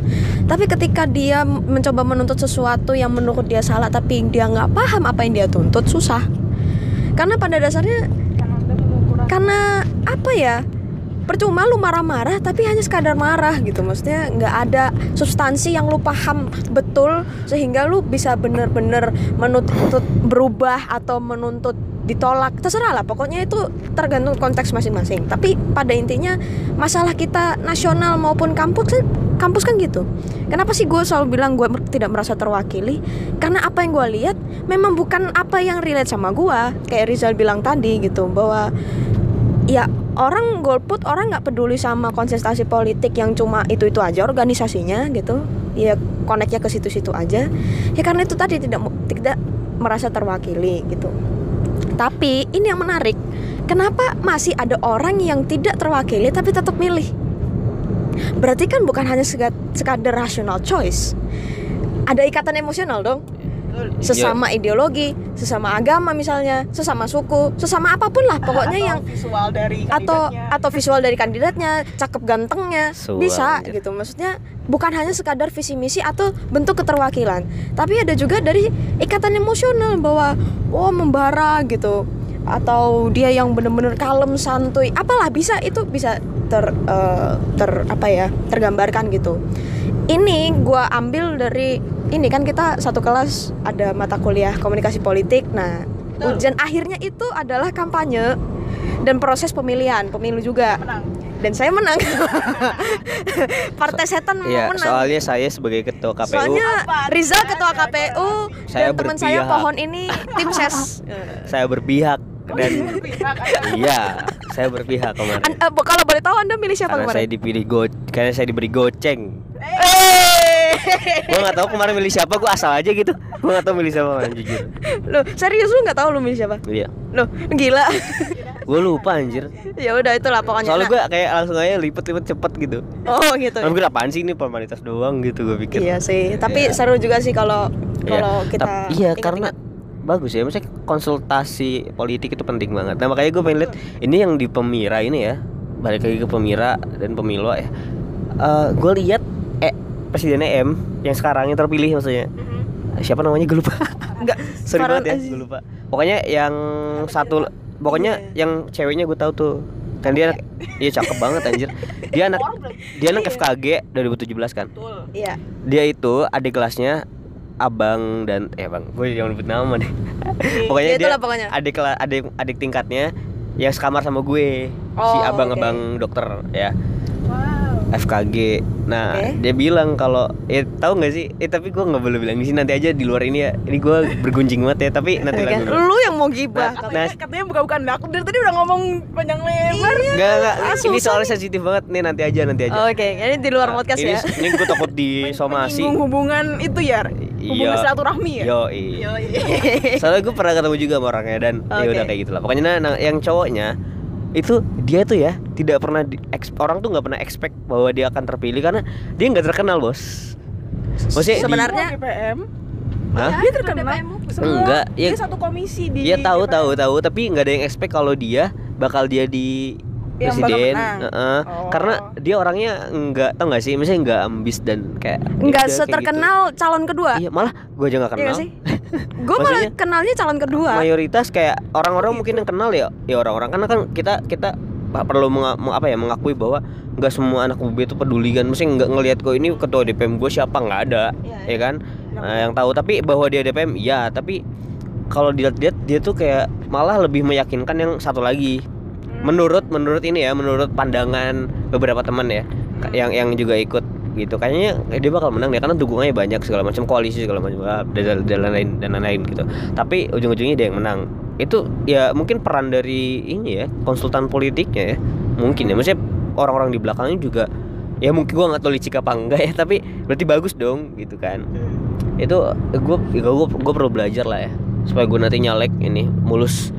Tapi ketika dia mencoba menuntut sesuatu yang menurut dia salah, tapi dia nggak paham apa yang dia tuntut, susah. Karena pada dasarnya karena apa ya? Percuma lu marah-marah tapi hanya sekadar marah gitu. Maksudnya nggak ada substansi yang lu paham betul sehingga lu bisa bener-bener menuntut berubah atau menuntut ditolak. Terserah lah pokoknya itu tergantung konteks masing-masing. Tapi pada intinya masalah kita nasional maupun kampus kampus kan gitu. Kenapa sih gue selalu bilang gue tidak merasa terwakili? Karena apa yang gue lihat memang bukan apa yang relate sama gue kayak Rizal bilang tadi gitu bahwa ya orang golput orang nggak peduli sama kontestasi politik yang cuma itu itu aja organisasinya gitu. Ya koneknya ke situ-situ aja. Ya karena itu tadi tidak tidak merasa terwakili gitu. Tapi ini yang menarik. Kenapa masih ada orang yang tidak terwakili tapi tetap milih berarti kan bukan hanya sekadar rational choice ada ikatan emosional dong sesama ideologi, sesama agama misalnya, sesama suku, sesama apa pun lah pokoknya Atau yang visual dari atau kandidatnya. atau visual dari kandidatnya, cakep gantengnya Sual, bisa anjir. gitu. Maksudnya bukan hanya sekadar visi misi atau bentuk keterwakilan, tapi ada juga dari ikatan emosional bahwa oh membara gitu atau dia yang bener-bener kalem santuy. Apalah bisa. Itu bisa ter eh, ter apa ya tergambarkan gitu. Ini gua ambil dari ini kan kita satu kelas ada mata kuliah komunikasi politik. Nah ujian akhirnya itu adalah kampanye dan proses pemilihan pemilu juga. Menang. dan saya menang. [laughs] Partai setan mau Iya, menang. soalnya saya sebagai ketua KPU soalnya Rizal ketua KPU Saya dan teman saya pohon ini tim [laughs] ses. Saya berpihak dan [laughs] iya, saya berpihak kemarin. An- bo- kalau boleh tahu anda milih siapa Karena saya kemarin dipilih go karena saya diberi goceng. Eh. Gua nggak tahu kemarin milih siapa, gua asal aja gitu. Gua nggak tahu milih siapa man, jujur. Loh, serius lu nggak tahu lu milih siapa? Iya. Loh, gila. Gua lupa anjir. ya udah itulah pokoknya. Soalnya gua kayak langsung aja lipet-lipet cepet gitu. Oh, gitu. Kan gue apaan sih ini formalitas doang gitu gue pikir. Iya sih, tapi Iya. seru juga sih kalau Iya. kalau kita Tap- iya ingat-ingat. karena bagus ya maksudnya konsultasi politik itu penting banget. Nah makanya gue pengen lihat ini yang di pemira ini ya balik lagi ke pemira dan pemilu ya. Eh gue lihat eh presidennya M yang sekarang yang terpilih maksudnya. Siapa namanya? Gue lupa. [laughs] Enggak [laughs] sorry Farhan banget ya Aziz. gue lupa. Pokoknya yang satu pokoknya Iya. yang ceweknya gue tahu tuh. Kan dia anak iya cakep banget anjir. Dia anak dia anak FKG 2017 kan? Betul. Iya. dia itu adik kelasnya abang dan eh bang gue jangan nyebut nama deh [laughs] pokoknya Ya, dia pokoknya. adik adik adik tingkatnya yang sekamar sama gue si Oh, abang-abang dokter ya. FKG nah Oke. dia bilang kalau eh tahu nggak sih eh tapi gue nggak boleh bilang di sini nanti aja di luar ini ya ini gue bergunjing banget ya tapi nanti lagi. Lu yang mau gibah. Nah, Katanya, katanya buka-bukaan aku dari tadi udah ngomong panjang lebar. Nggak, nggak, Ah, ini soalnya sensitif banget nih nanti aja nanti aja Oke, ini di luar podcast ini, ya. ini gue takut disomasi Menyinggung hubungan itu ya. Hubungan Iya. silaturahmi ya. yo Soalnya gue pernah ketemu juga sama orangnya dan ya Oke. udah kayak gitulah. Pokoknya nah, nah, yang cowoknya itu dia tuh ya tidak pernah di, orang tuh nggak pernah expect bahwa dia akan terpilih karena dia nggak terkenal bos. Maksudnya di- Sebenarnya- Semua DPM. Hah? Dia terkenal. Semua. Enggak, Dia ya- satu komisi di Dia tahu DPM. tahu tahu tapi nggak ada yang expect kalau dia bakal dia di Yang presiden. menang. Heeh. Oh. Karena dia orangnya nggak tau nggak sih, misalnya nggak ambis dan kayak ya Enggak udah, kayak seterkenal calon kedua. gitu. Iya malah gue aja nggak Iya kenal. nggak sih? [laughs] Gue malah kenalnya calon kedua. mayoritas kayak orang-orang mungkin yang kenal ya ya orang-orang. Karena kan kita kita perlu menga- meng- apa ya mengakui bahwa nggak semua anak UB itu peduli kan. Mesti nggak ngelihat kok ini ketua DPM gue siapa? Nggak ada Iya, ya kan? Nah, yang tahu. Tapi bahwa dia DPM ya tapi kalau dilihat-lihat dia tuh kayak malah lebih meyakinkan yang satu lagi. Menurut menurut ini ya menurut pandangan beberapa teman ya ka- yang yang juga ikut gitu. Kayaknya dia bakal menang deh karena dukungannya banyak segala macam koalisi segala macam ah, dan dan lain dan lain-lain gitu. Tapi ujung-ujungnya dia yang menang. Itu ya mungkin peran dari ini ya konsultan politiknya ya mungkin ya. Maksudnya orang-orang di belakangnya juga ya mungkin gua nggak tahu licik apa enggak ya tapi berarti bagus dong gitu kan. Itu gue gue gue perlu belajar lah ya supaya gue nanti nyalek ini mulus.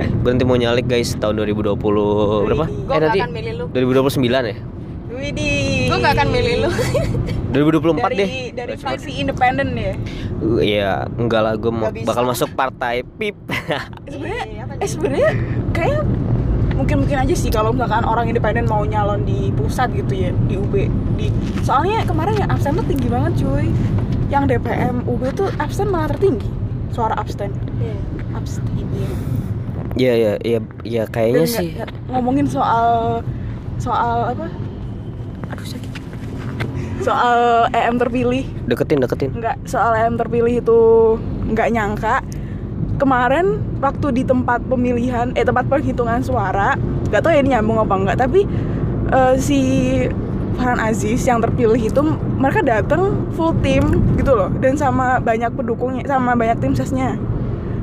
Gue nanti mau nyalek guys tahun 2020 berapa? Gue eh nanti akan milih lu. 2029 ya Widih. Gue gak akan milih lu. 2024 dari, deh. Dari fraksi independen ya. Uh, Iya enggak lah gue bisa. bakal masuk partai pip Sebenarnya eh sebenarnya kayak mungkin mungkin aja sih kalau misalkan orang independen mau nyalon di pusat gitu ya di UB di soalnya kemarin yang absen tuh tinggi banget cuy. Yang DPM UB tuh absen malah tertinggi suara absen. Absen. Iya iya iya iya kayaknya Dan sih. ngomongin soal soal apa soal EM terpilih. Deketin deketin. Nggak soal EM terpilih itu nggak nyangka. Kemarin waktu di tempat pemilihan eh tempat perhitungan suara nggak tahu ya ini nyambung apa enggak tapi eh, si Farhan Aziz yang terpilih itu mereka datang full tim gitu loh dan sama banyak pendukungnya sama banyak tim sesnya.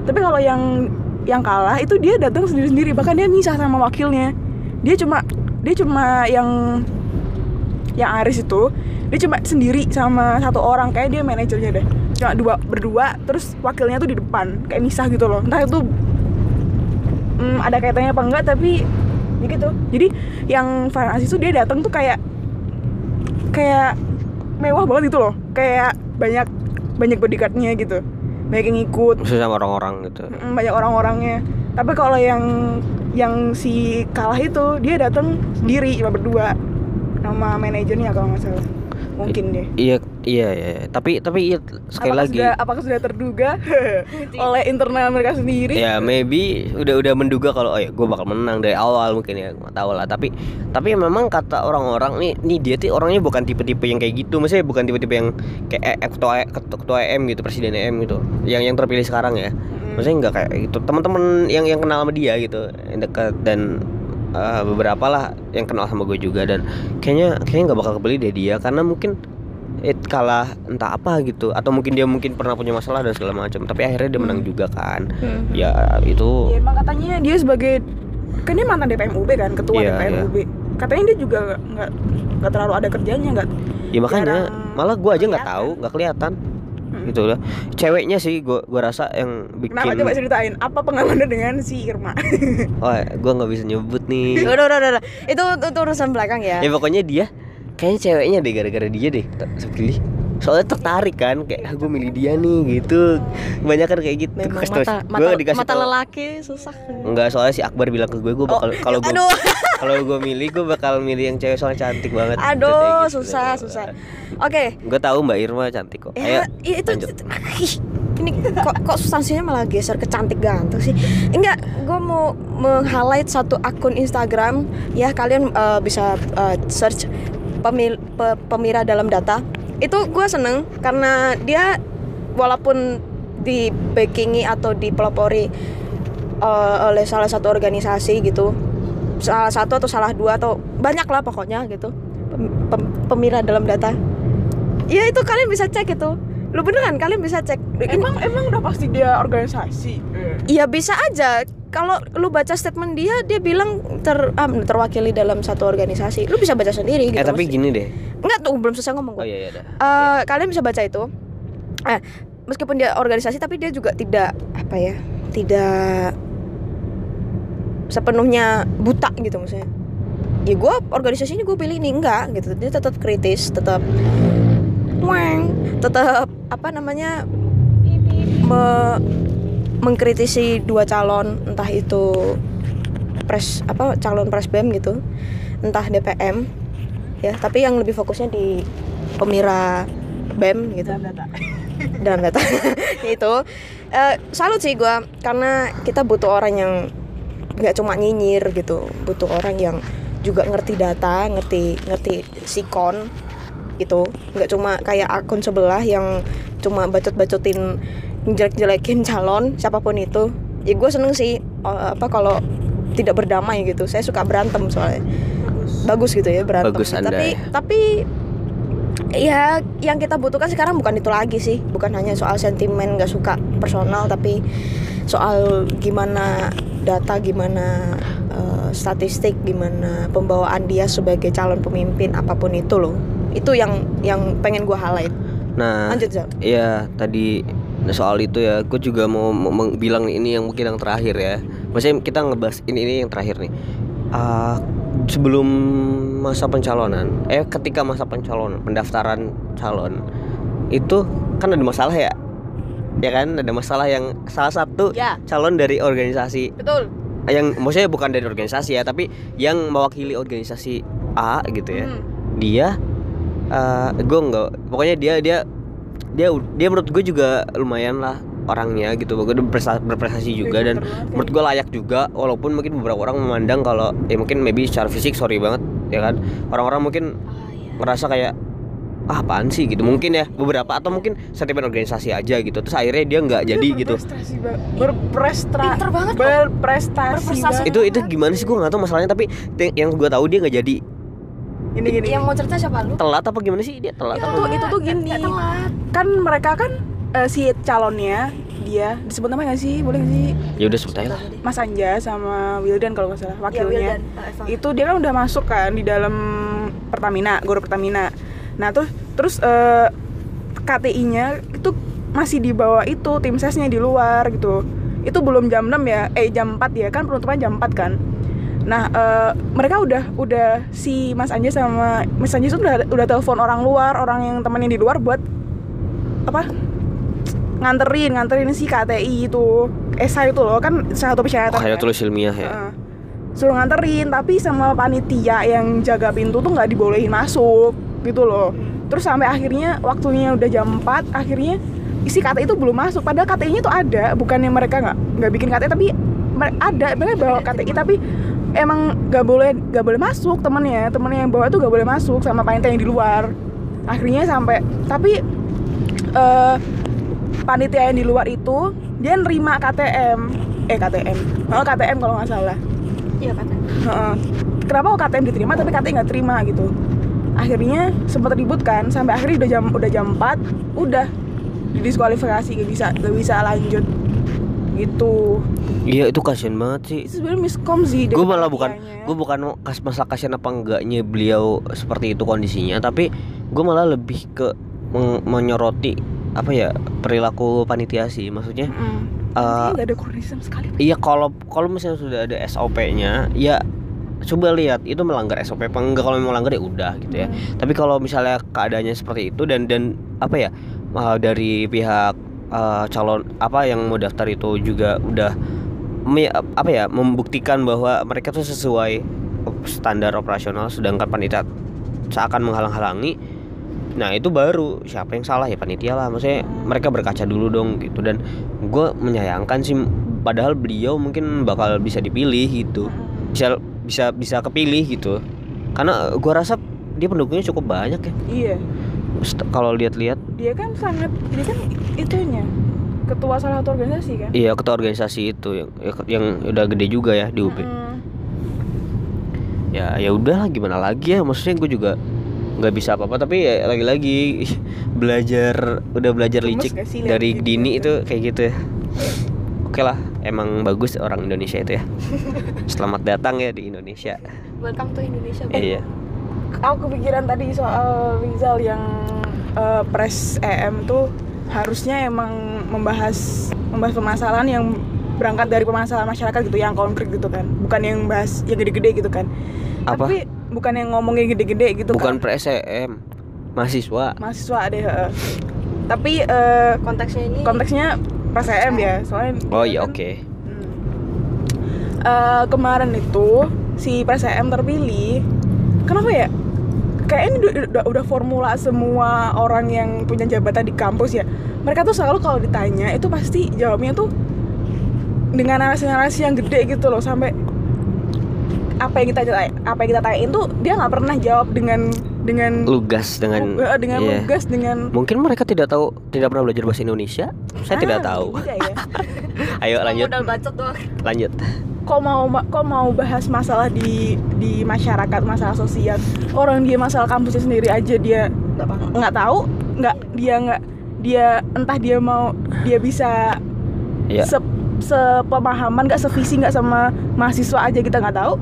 Tapi kalau yang yang kalah itu dia datang sendiri-sendiri bahkan dia misah sama wakilnya. Dia cuma dia cuma yang yang Aris itu dia cuma sendiri sama satu orang kayak dia manajernya deh. Cuma dua berdua terus wakilnya tuh di depan kayak misah gitu loh. Entah itu hmm, ada kaitannya apa enggak tapi ya gitu. Jadi yang Farhan Aziz tuh dia datang tuh kayak kayak mewah banget gitu loh. Kayak banyak banyak bodyguardnya gitu. Banyak yang ikut Maksudnya sama orang-orang gitu. Banyak orang-orangnya. Tapi kalau yang yang si kalah itu dia datang sendiri cuma berdua. Sama manajernya kalau nggak salah mungkin deh. Iya, iya, iya. Tapi tapi iya, sekali apakah lagi. sudah, apakah sudah terduga [laughs] oleh internal mereka sendiri? Ya maybe udah udah menduga kalau oh ya gue bakal menang dari awal mungkin ya nggak tahu lah. Tapi tapi memang kata orang-orang nih nih dia tuh orangnya bukan tipe-tipe yang kayak gitu. Maksudnya bukan tipe-tipe yang kayak eh, ketua ketua, ketua EM gitu presiden EM gitu. Yang yang terpilih sekarang ya. Maksudnya nggak kayak gitu. Teman-teman yang yang kenal sama dia gitu yang dekat dan eh, beberapa lah yang kenal sama gue juga dan kayaknya kayaknya nggak bakal kebeli deh dia karena mungkin it kalah entah apa gitu atau mungkin dia mungkin pernah punya masalah dan segala macam tapi akhirnya dia menang juga kan Hmm. ya itu ya emang katanya dia sebagai kan dia mantan DPM UB kan ketua Iya, DPM iya. UB katanya dia juga nggak- nggak terlalu ada kerjanya nggak ya makanya jarang malah gue aja nggak tahu nggak kelihatan Hmm. Gitu lah. Ceweknya sih gue gua rasa yang bikin kenapa coba ceritain? Apa pengalaman dengan si Irma? [laughs] Oh gue nggak bisa nyebut nih. Udah udah udah, udah. itu itu urusan belakang ya. Ya pokoknya dia kayaknya ceweknya deh gara-gara dia deh tak sepilih soalnya tertarik kan kayak ah, gue milih dia nih gitu. Banyak kan kayak gitu. Memang mata mata, gua dikasih mata lelaki susah. Enggak soalnya si Akbar bilang ke gue gue bakal kalau gue aduh. [laughs] kalau gue milih gue bakal milih yang cewek soalnya cantik banget. Aduh Kayak gitu. susah susah. Oke. Gue tahu Mbak Irma cantik kok. Ya, ayo ya itu lanjut. ini kok kok substansinya malah geser ke cantik ganteng sih? Enggak gue mau meng-highlight satu akun Instagram. Ya kalian eh, bisa eh, search pemil pe- pemira dalam data itu gue seneng karena dia walaupun di backingi atau dipelopori eh, oleh salah satu organisasi gitu salah satu atau salah dua atau banyak lah pokoknya gitu Pem- pem- pemira dalam data. Ya itu kalian bisa cek itu. Lu beneran kalian bisa cek. Emang emang udah pasti dia organisasi? Ya bisa aja kalau lu baca statement dia dia bilang ter ah, terwakili dalam satu organisasi. Lu bisa baca sendiri gitu eh tapi maksud- gini deh. Enggak tuh belum selesai ngomong oh gua. iya iya dah. Eh, kalian bisa baca itu. Eh meskipun dia organisasi tapi dia juga tidak apa ya tidak sepenuhnya buta gitu maksudnya. Ya gue organisasi ini gue pilih ini enggak gitu. Dia tetap kritis tetap weng tetap apa namanya me- mengkritisi dua calon entah itu pres apa calon pres bem gitu entah DPM ya tapi yang lebih fokusnya di pemira bem gitu. Dalam data. [laughs] Dalam data. [laughs] Itu eh, salut sih gua karena kita butuh orang yang nggak cuma nyinyir gitu butuh orang yang juga ngerti data ngerti ngerti sikon gitu. Nggak cuma kayak akun sebelah yang cuma bacot-bacotin jelek-jelekin calon siapa pun itu. Ya gue seneng sih eh, apa kalau tidak berdamai gitu. Saya suka berantem soalnya. Bagus gitu ya berantem. Bagus Anda tapi ya. tapi ya yang kita butuhkan sekarang bukan itu lagi sih. Bukan hanya soal sentimen nggak suka personal tapi soal gimana data gimana eh, statistik gimana pembawaan dia sebagai calon pemimpin apa pun itu loh. Itu yang yang pengen gua highlight. Nah lanjut Zal. Iya tadi soal itu ya, gue juga mau, bilang ini yang mungkin yang terakhir ya. Maksudnya kita ngebahas ini ini yang terakhir nih. Ah, sebelum masa pencalonan, eh ketika masa pencalonan, pendaftaran calon itu kan ada masalah ya, ya kan ada masalah yang salah satu ya calon dari organisasi betul yang maksudnya bukan dari organisasi ya, tapi yang mewakili organisasi A gitu ya Hmm. dia eh gue nggak pokoknya dia dia dia dia menurut gue juga lumayan lah orangnya gitu. Gue berprestasi, berprestasi juga dan menurut gue layak juga. Walaupun mungkin beberapa orang memandang kalau ya mungkin maybe secara fisik sorry banget ya kan? Orang-orang mungkin ngerasa kayak ah apaan sih? gitu. Mungkin ya beberapa atau mungkin sentimen organisasi aja gitu. Terus akhirnya dia nggak jadi gitu. berprestasi berprestasi Berprestasi. itu itu gimana sih? Gue nggak tahu masalahnya tapi yang gue tahu dia nggak jadi gini gini yang mau cerita siapa lu? Telat apa gimana sih? Dia telat itu apa tuh itu tuh gini. Telat. Kan mereka kan eh, si calonnya dia disebut nama nggak sih? Boleh sih? Ya udah sebut aja lah. Mas Anja sama Wildan kalau nggak salah Ya, wakilnya. Wildan, Pak Eva. itu dia kan udah masuk kan di dalam Pertamina Gor Pertamina. Nah terus terus eh, KTI-nya itu masih di bawah itu tim sesnya di luar gitu. Itu belum jam 6 ya eh jam 4 ya kan penutupan jam 4 kan nah eh, mereka udah udah si Mas Anja sama Mas Anja itu udah udah telepon orang luar orang yang temennya di luar buat apa nganterin nganterin si KTI itu Esa itu loh kan salah satu persyaratan kayak kan? tulis ilmiah ya Heeh. suruh nganterin tapi sama panitia yang jaga pintu tuh nggak dibolehin masuk gitu loh terus sampai akhirnya waktunya udah jam 4 akhirnya isi KTI itu belum masuk padahal KTI-nya tuh ada bukannya mereka nggak nggak bikin KTI tapi ada mereka bawa KTI tapi emang nggak boleh nggak boleh masuk temennya. Temennya yang bawa tuh nggak boleh masuk sama panitia yang di luar. Akhirnya sampai tapi eh panitia yang di luar itu dia nerima KTM eh KTM oh KTM kalau nggak salah. Iya kata. Heeh. kenapa kok KTM diterima tapi KTM nggak terima gitu. Akhirnya sempat ribut kan sampai akhirnya udah jam udah jam 4 udah didiskualifikasi gak bisa gak bisa lanjut gitu. Iya itu kasian banget sih. Itu sebenarnya miskom sih gue malah bukan gue bukan kas masalah kasihan apa enggaknya beliau seperti itu kondisinya tapi gue malah lebih ke menyoroti apa ya perilaku panitia sih. Maksudnya eh, Panitianya nggak ada koordinasi sekali iya kalau kalau misalnya sudah ada SOP-nya ya coba lihat itu melanggar SOP apa enggak. Kalau memang melanggar ya udah gitu ya. Hmm. tapi kalau misalnya keadaannya seperti itu dan dan apa ya uh, dari pihak uh, calon apa yang mau daftar itu juga udah me- apa ya membuktikan bahwa mereka tuh sesuai standar operasional sedangkan panitia seakan menghalang-halangi. Nah itu baru. Siapa yang salah? Ya panitia lah. Maksudnya mereka berkaca dulu dong gitu. Dan gue menyayangkan sih padahal beliau mungkin bakal bisa dipilih gitu. Bisa bisa bisa kepilih gitu. Karena gua rasa dia pendukungnya cukup banyak ya. Iya kalau lihat-lihat. Dia kan sangat dia kan itunya ketua salah satu organisasi kan? Iya ketua organisasi itu yang yang udah gede juga ya di UB Mm-mm. ya ya udahlah gimana lagi ya? Maksudnya gue juga nggak bisa apa-apa tapi ya lagi-lagi [laughs] belajar udah belajar licik sih dari gitu? dini itu kayak gitu ya. Oke lah emang bagus orang Indonesia itu ya. [laughs] Selamat datang ya di Indonesia. Welcome to Indonesia. Iya aku kepikiran tadi soal Rizal yang eh, pres EM tuh harusnya emang membahas membahas permasalahan yang berangkat dari permasalahan masyarakat gitu yang konflik gitu kan bukan yang bahas yang gede-gede gitu kan Apa? tapi bukan yang ngomongin gede-gede gitu bukan kan pre-SEM mahasiswa mahasiswa deh heeh. tapi eh, Konteksnya ini konteksnya pres EM ya soalnya oh iya kan- oke Hmm. Eh, kemarin itu si PSM terpilih kenapa ya kayak ini udah, udah, udah formula semua orang yang punya jabatan di kampus ya mereka tuh selalu kalau ditanya itu pasti jawabnya tuh dengan narasi-narasi yang gede gitu loh sampai apa yang kita tanya- apa yang kita tanyain tuh dia nggak pernah jawab dengan dengan lugas dengan eh, dengan iya. lugas dengan Mungkin mereka tidak tahu, tidak pernah belajar bahasa Indonesia. Saya tidak Ah, tahu. juga ya. [laughs] Ayo lanjut, modal bacot doang. lanjut. Kok mau kok mau bahas masalah di di masyarakat masalah sosial orang dia masalah kampusnya sendiri aja dia nggak tahu nggak dia nggak dia entah dia mau dia bisa Ya. se sepemahaman nggak sevisi nggak sama mahasiswa aja kita nggak tahu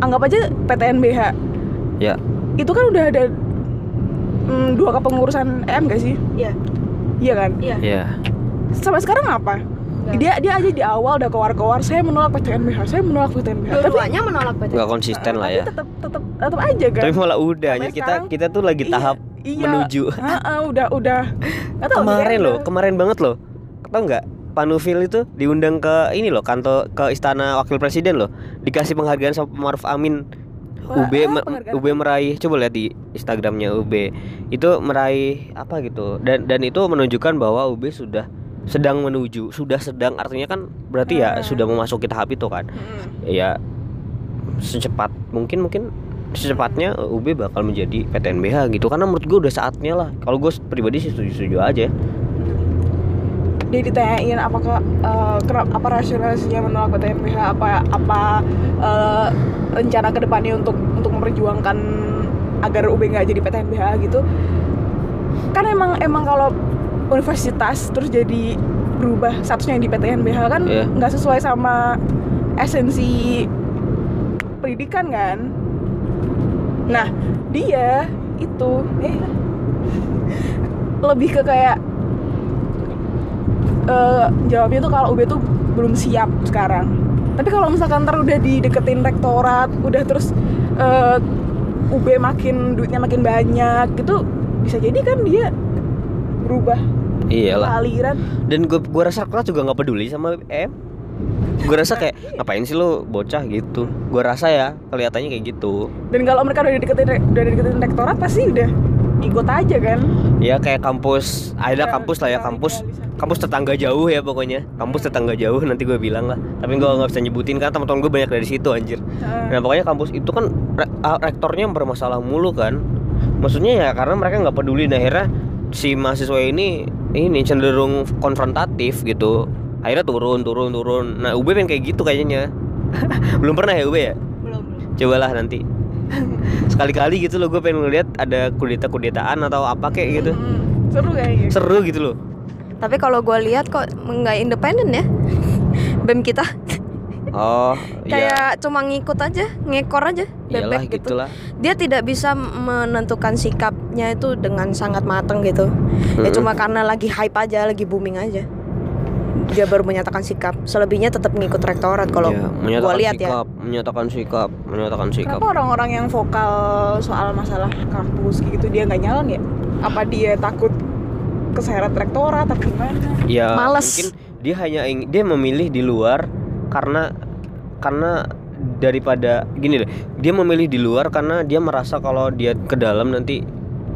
anggap aja PTNBH Ya, itu kan udah ada mm, dua kepengurusan EM gak sih Iya. iya kan Iya. ya. sampai sekarang apa. Dia dia aja di awal udah keluar-keluar saya menolak PTNBH saya menolak PTNBH tapi Dua-duanya menolak PTN. Nggak konsisten lah ya. tetap tetap tetap aja kan Tapi malah udah, Sampai jadi kita sekarang, kita tuh lagi Iya, tahap iya. menuju. Heeh, [laughs] udah udah tahu Kemarin loh, kemarin banget loh. Tahu nggak? Panufil itu diundang ke ini loh, kantor ke istana wakil presiden loh. Dikasih penghargaan sama Maruf Amin. Wah, UB ah, me-. UB meraih coba lihat di Instagramnya UB itu meraih apa gitu dan dan itu menunjukkan bahwa UB sudah sedang menuju sudah sedang artinya kan berarti ya Hmm. sudah memasuki tahap itu kan Mm-mm. ya secepat mungkin mungkin secepatnya UB bakal menjadi PTNBH gitu karena menurut gue udah saatnya lah kalau gue pribadi sih setuju setuju aja dia ditanyain apakah eh, kenapa apa rasionalisasinya menolak PTNBH apa apa eh, rencana ke depannya untuk untuk memperjuangkan agar UB nggak jadi PTNBH gitu kan emang emang kalau universitas terus jadi berubah statusnya di PTNBH kan Iya. nggak sesuai sama esensi pendidikan kan nah dia itu eh, lebih ke kayak eh, jawabnya tuh kalau UB tuh belum siap sekarang tapi kalau misalkan ntar udah dideketin rektorat udah terus eh, UB makin duitnya makin banyak gitu bisa jadi kan dia berubah. Iyalah. Aliran. Dan gue gue rasa kelas juga nggak peduli sama M. Gue rasa kayak [laughs] ngapain sih lo bocah gitu? Gue rasa ya kelihatannya kayak gitu. Dan kalau mereka udah deketin udah deketin rektorat pasti udah ikut aja kan? Ya kayak kampus ada Ya, kampus lah ya kampus kampus tetangga jauh ya pokoknya. Kampus tetangga jauh nanti gue bilang lah. Tapi gue nggak bisa nyebutin kan teman-teman gue banyak dari situ anjir. Nah pokoknya kampus itu kan re- rektornya bermasalah mulu kan? Maksudnya ya karena mereka nggak peduli nah akhirnya si mahasiswa ini ini cenderung konfrontatif gitu. Akhirnya turun turun turun. Nah UB pengen kayak gitu kayaknya. [laughs] Belum pernah ya UB ya? Belum belum. Cobalah nanti. [laughs] Sekali-kali gitu loh gue pengen ngeliat ada kudeta-kudetaan atau apa kayak gitu. Mm, seru kayaknya. Seru gitu loh. Tapi kalau gue lihat kok nggak independen ya? [laughs] Bem kita oh iya. Kayak cuma ngikut aja ngekor aja iyalah bebek gitu. gitulah. Dia tidak bisa menentukan sikapnya itu dengan sangat matang gitu. Ya Mm-mm. cuma karena lagi hype aja lagi booming aja. Dia baru menyatakan sikap. Selebihnya tetap ngikut rektorat kalau Iya, gue menyatakan lihat ya. sikap menyatakan sikap menyatakan sikap. Kenapa orang-orang yang vokal soal masalah kampus gitu dia nggak nyalon ya? Apa dia takut keseret rektorat atau gimana? Ya Males. mungkin dia hanya ing- dia memilih di luar karena karena daripada gini deh dia memilih di luar karena dia merasa kalau dia ke dalam nanti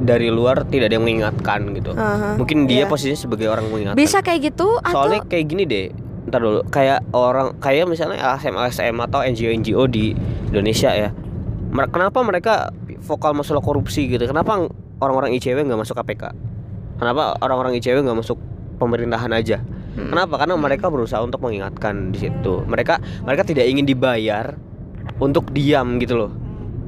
dari luar tidak ada yang mengingatkan gitu. Aha, mungkin dia iya. posisinya sebagai orang mengingatkan. Bisa kayak gitu atau soalnya kayak gini deh ntar dulu kayak orang kayak misalnya LSM LSM atau NGO NGO di Indonesia ya. Kenapa mereka vokal masalah korupsi gitu? Kenapa orang-orang ICW nggak masuk KPK kenapa orang-orang ICW nggak masuk pemerintahan aja Hmm. kenapa? Karena mereka berusaha untuk mengingatkan di situ. Mereka mereka tidak ingin dibayar untuk diam gitu loh.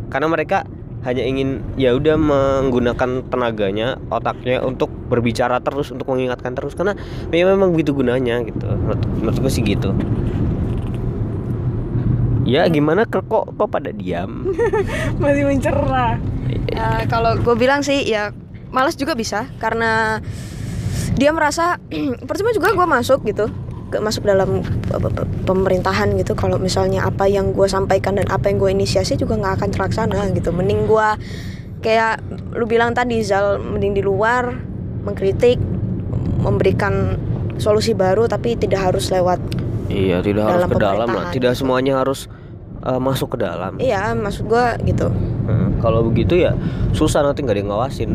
Karena mereka hanya ingin ya udah menggunakan tenaganya otaknya untuk berbicara terus untuk mengingatkan terus. Karena ya memang begitu gunanya gitu. Menurut, menurut gue sih gitu. Ya gimana kok kok pada diam? [laughs] Masih mencerna Eh, kalau gue bilang sih ya malas juga bisa. Karena dia merasa [clears throat] percuma juga gue masuk gitu. Masuk dalam pe- pe- pe- pemerintahan gitu. Kalau misalnya apa yang gue sampaikan dan apa yang gue inisiasi juga nggak akan terlaksana gitu. Mending gue kayak lu bilang tadi Zal mending di luar mengkritik memberikan solusi baru tapi tidak harus lewat iya tidak harus Dalam ke dalam lah. tidak semuanya harus eh, masuk ke dalam. Iya maksud gue gitu Hmm, kalau begitu ya susah nanti nggak ada yang ngawasin.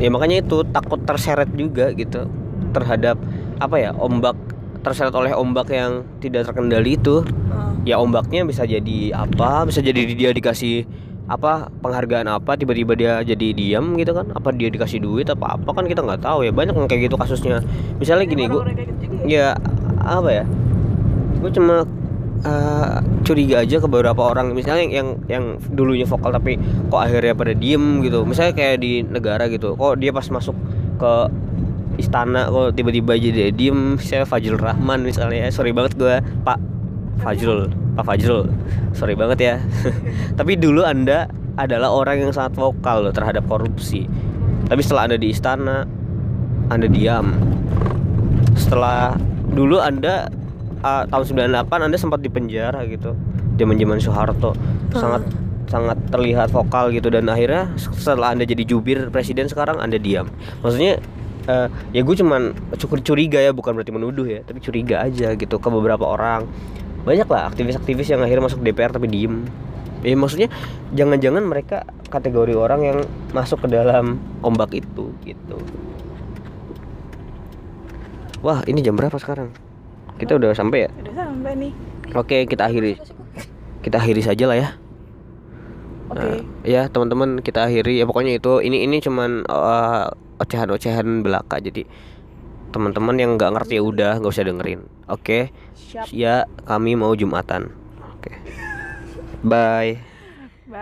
Ya makanya itu takut terseret juga gitu terhadap apa ya ombak terseret oleh ombak yang tidak terkendali itu. Ya ombaknya bisa jadi apa bisa jadi dia dikasih apa penghargaan apa tiba-tiba dia jadi diam gitu kan? Apa dia dikasih duit apa apa kan kita nggak tahu ya. Banyak yang kayak gitu kasusnya. Misalnya gini gue gitu ya. ya apa ya gue cuma eh, curiga aja ke beberapa orang. Misalnya yang, yang dulunya vokal tapi kok akhirnya pada diem gitu. Misalnya kayak di negara gitu kok dia pas masuk ke istana kok tiba-tiba jadi diem. Saya Fajrul Rahman misalnya sorry banget gue Pak Fajrul Pak Fajrul. Sorry banget ya. [laughs] Tapi dulu anda adalah orang yang sangat vokal loh terhadap korupsi. Tapi setelah anda di istana anda diam. Setelah dulu anda uh, tahun 98 anda sempat di penjara gitu zaman zaman Soeharto sangat sangat terlihat vokal gitu dan akhirnya setelah anda jadi jubir presiden sekarang anda diam. Maksudnya eh, ya gue cuman cukup curiga ya bukan berarti menuduh ya tapi curiga aja gitu ke beberapa orang. Banyak lah aktivis-aktivis yang akhirnya masuk DPR tapi diem. Ya maksudnya jangan-jangan mereka kategori orang yang masuk ke dalam ombak itu gitu. Wah ini jam berapa sekarang kita udah sampai ya? Udah sampai nih. Oke kita akhiri. Kita akhiri saja lah ya. Oke. Nah, ya teman-teman kita akhiri. Ya pokoknya itu ini ini cuman eh, ocehan-ocehan belaka. Jadi teman-teman yang nggak ngerti ya udah nggak usah dengerin. Oke? Siap. Ya kami mau jumatan. Oke. Bye. Bye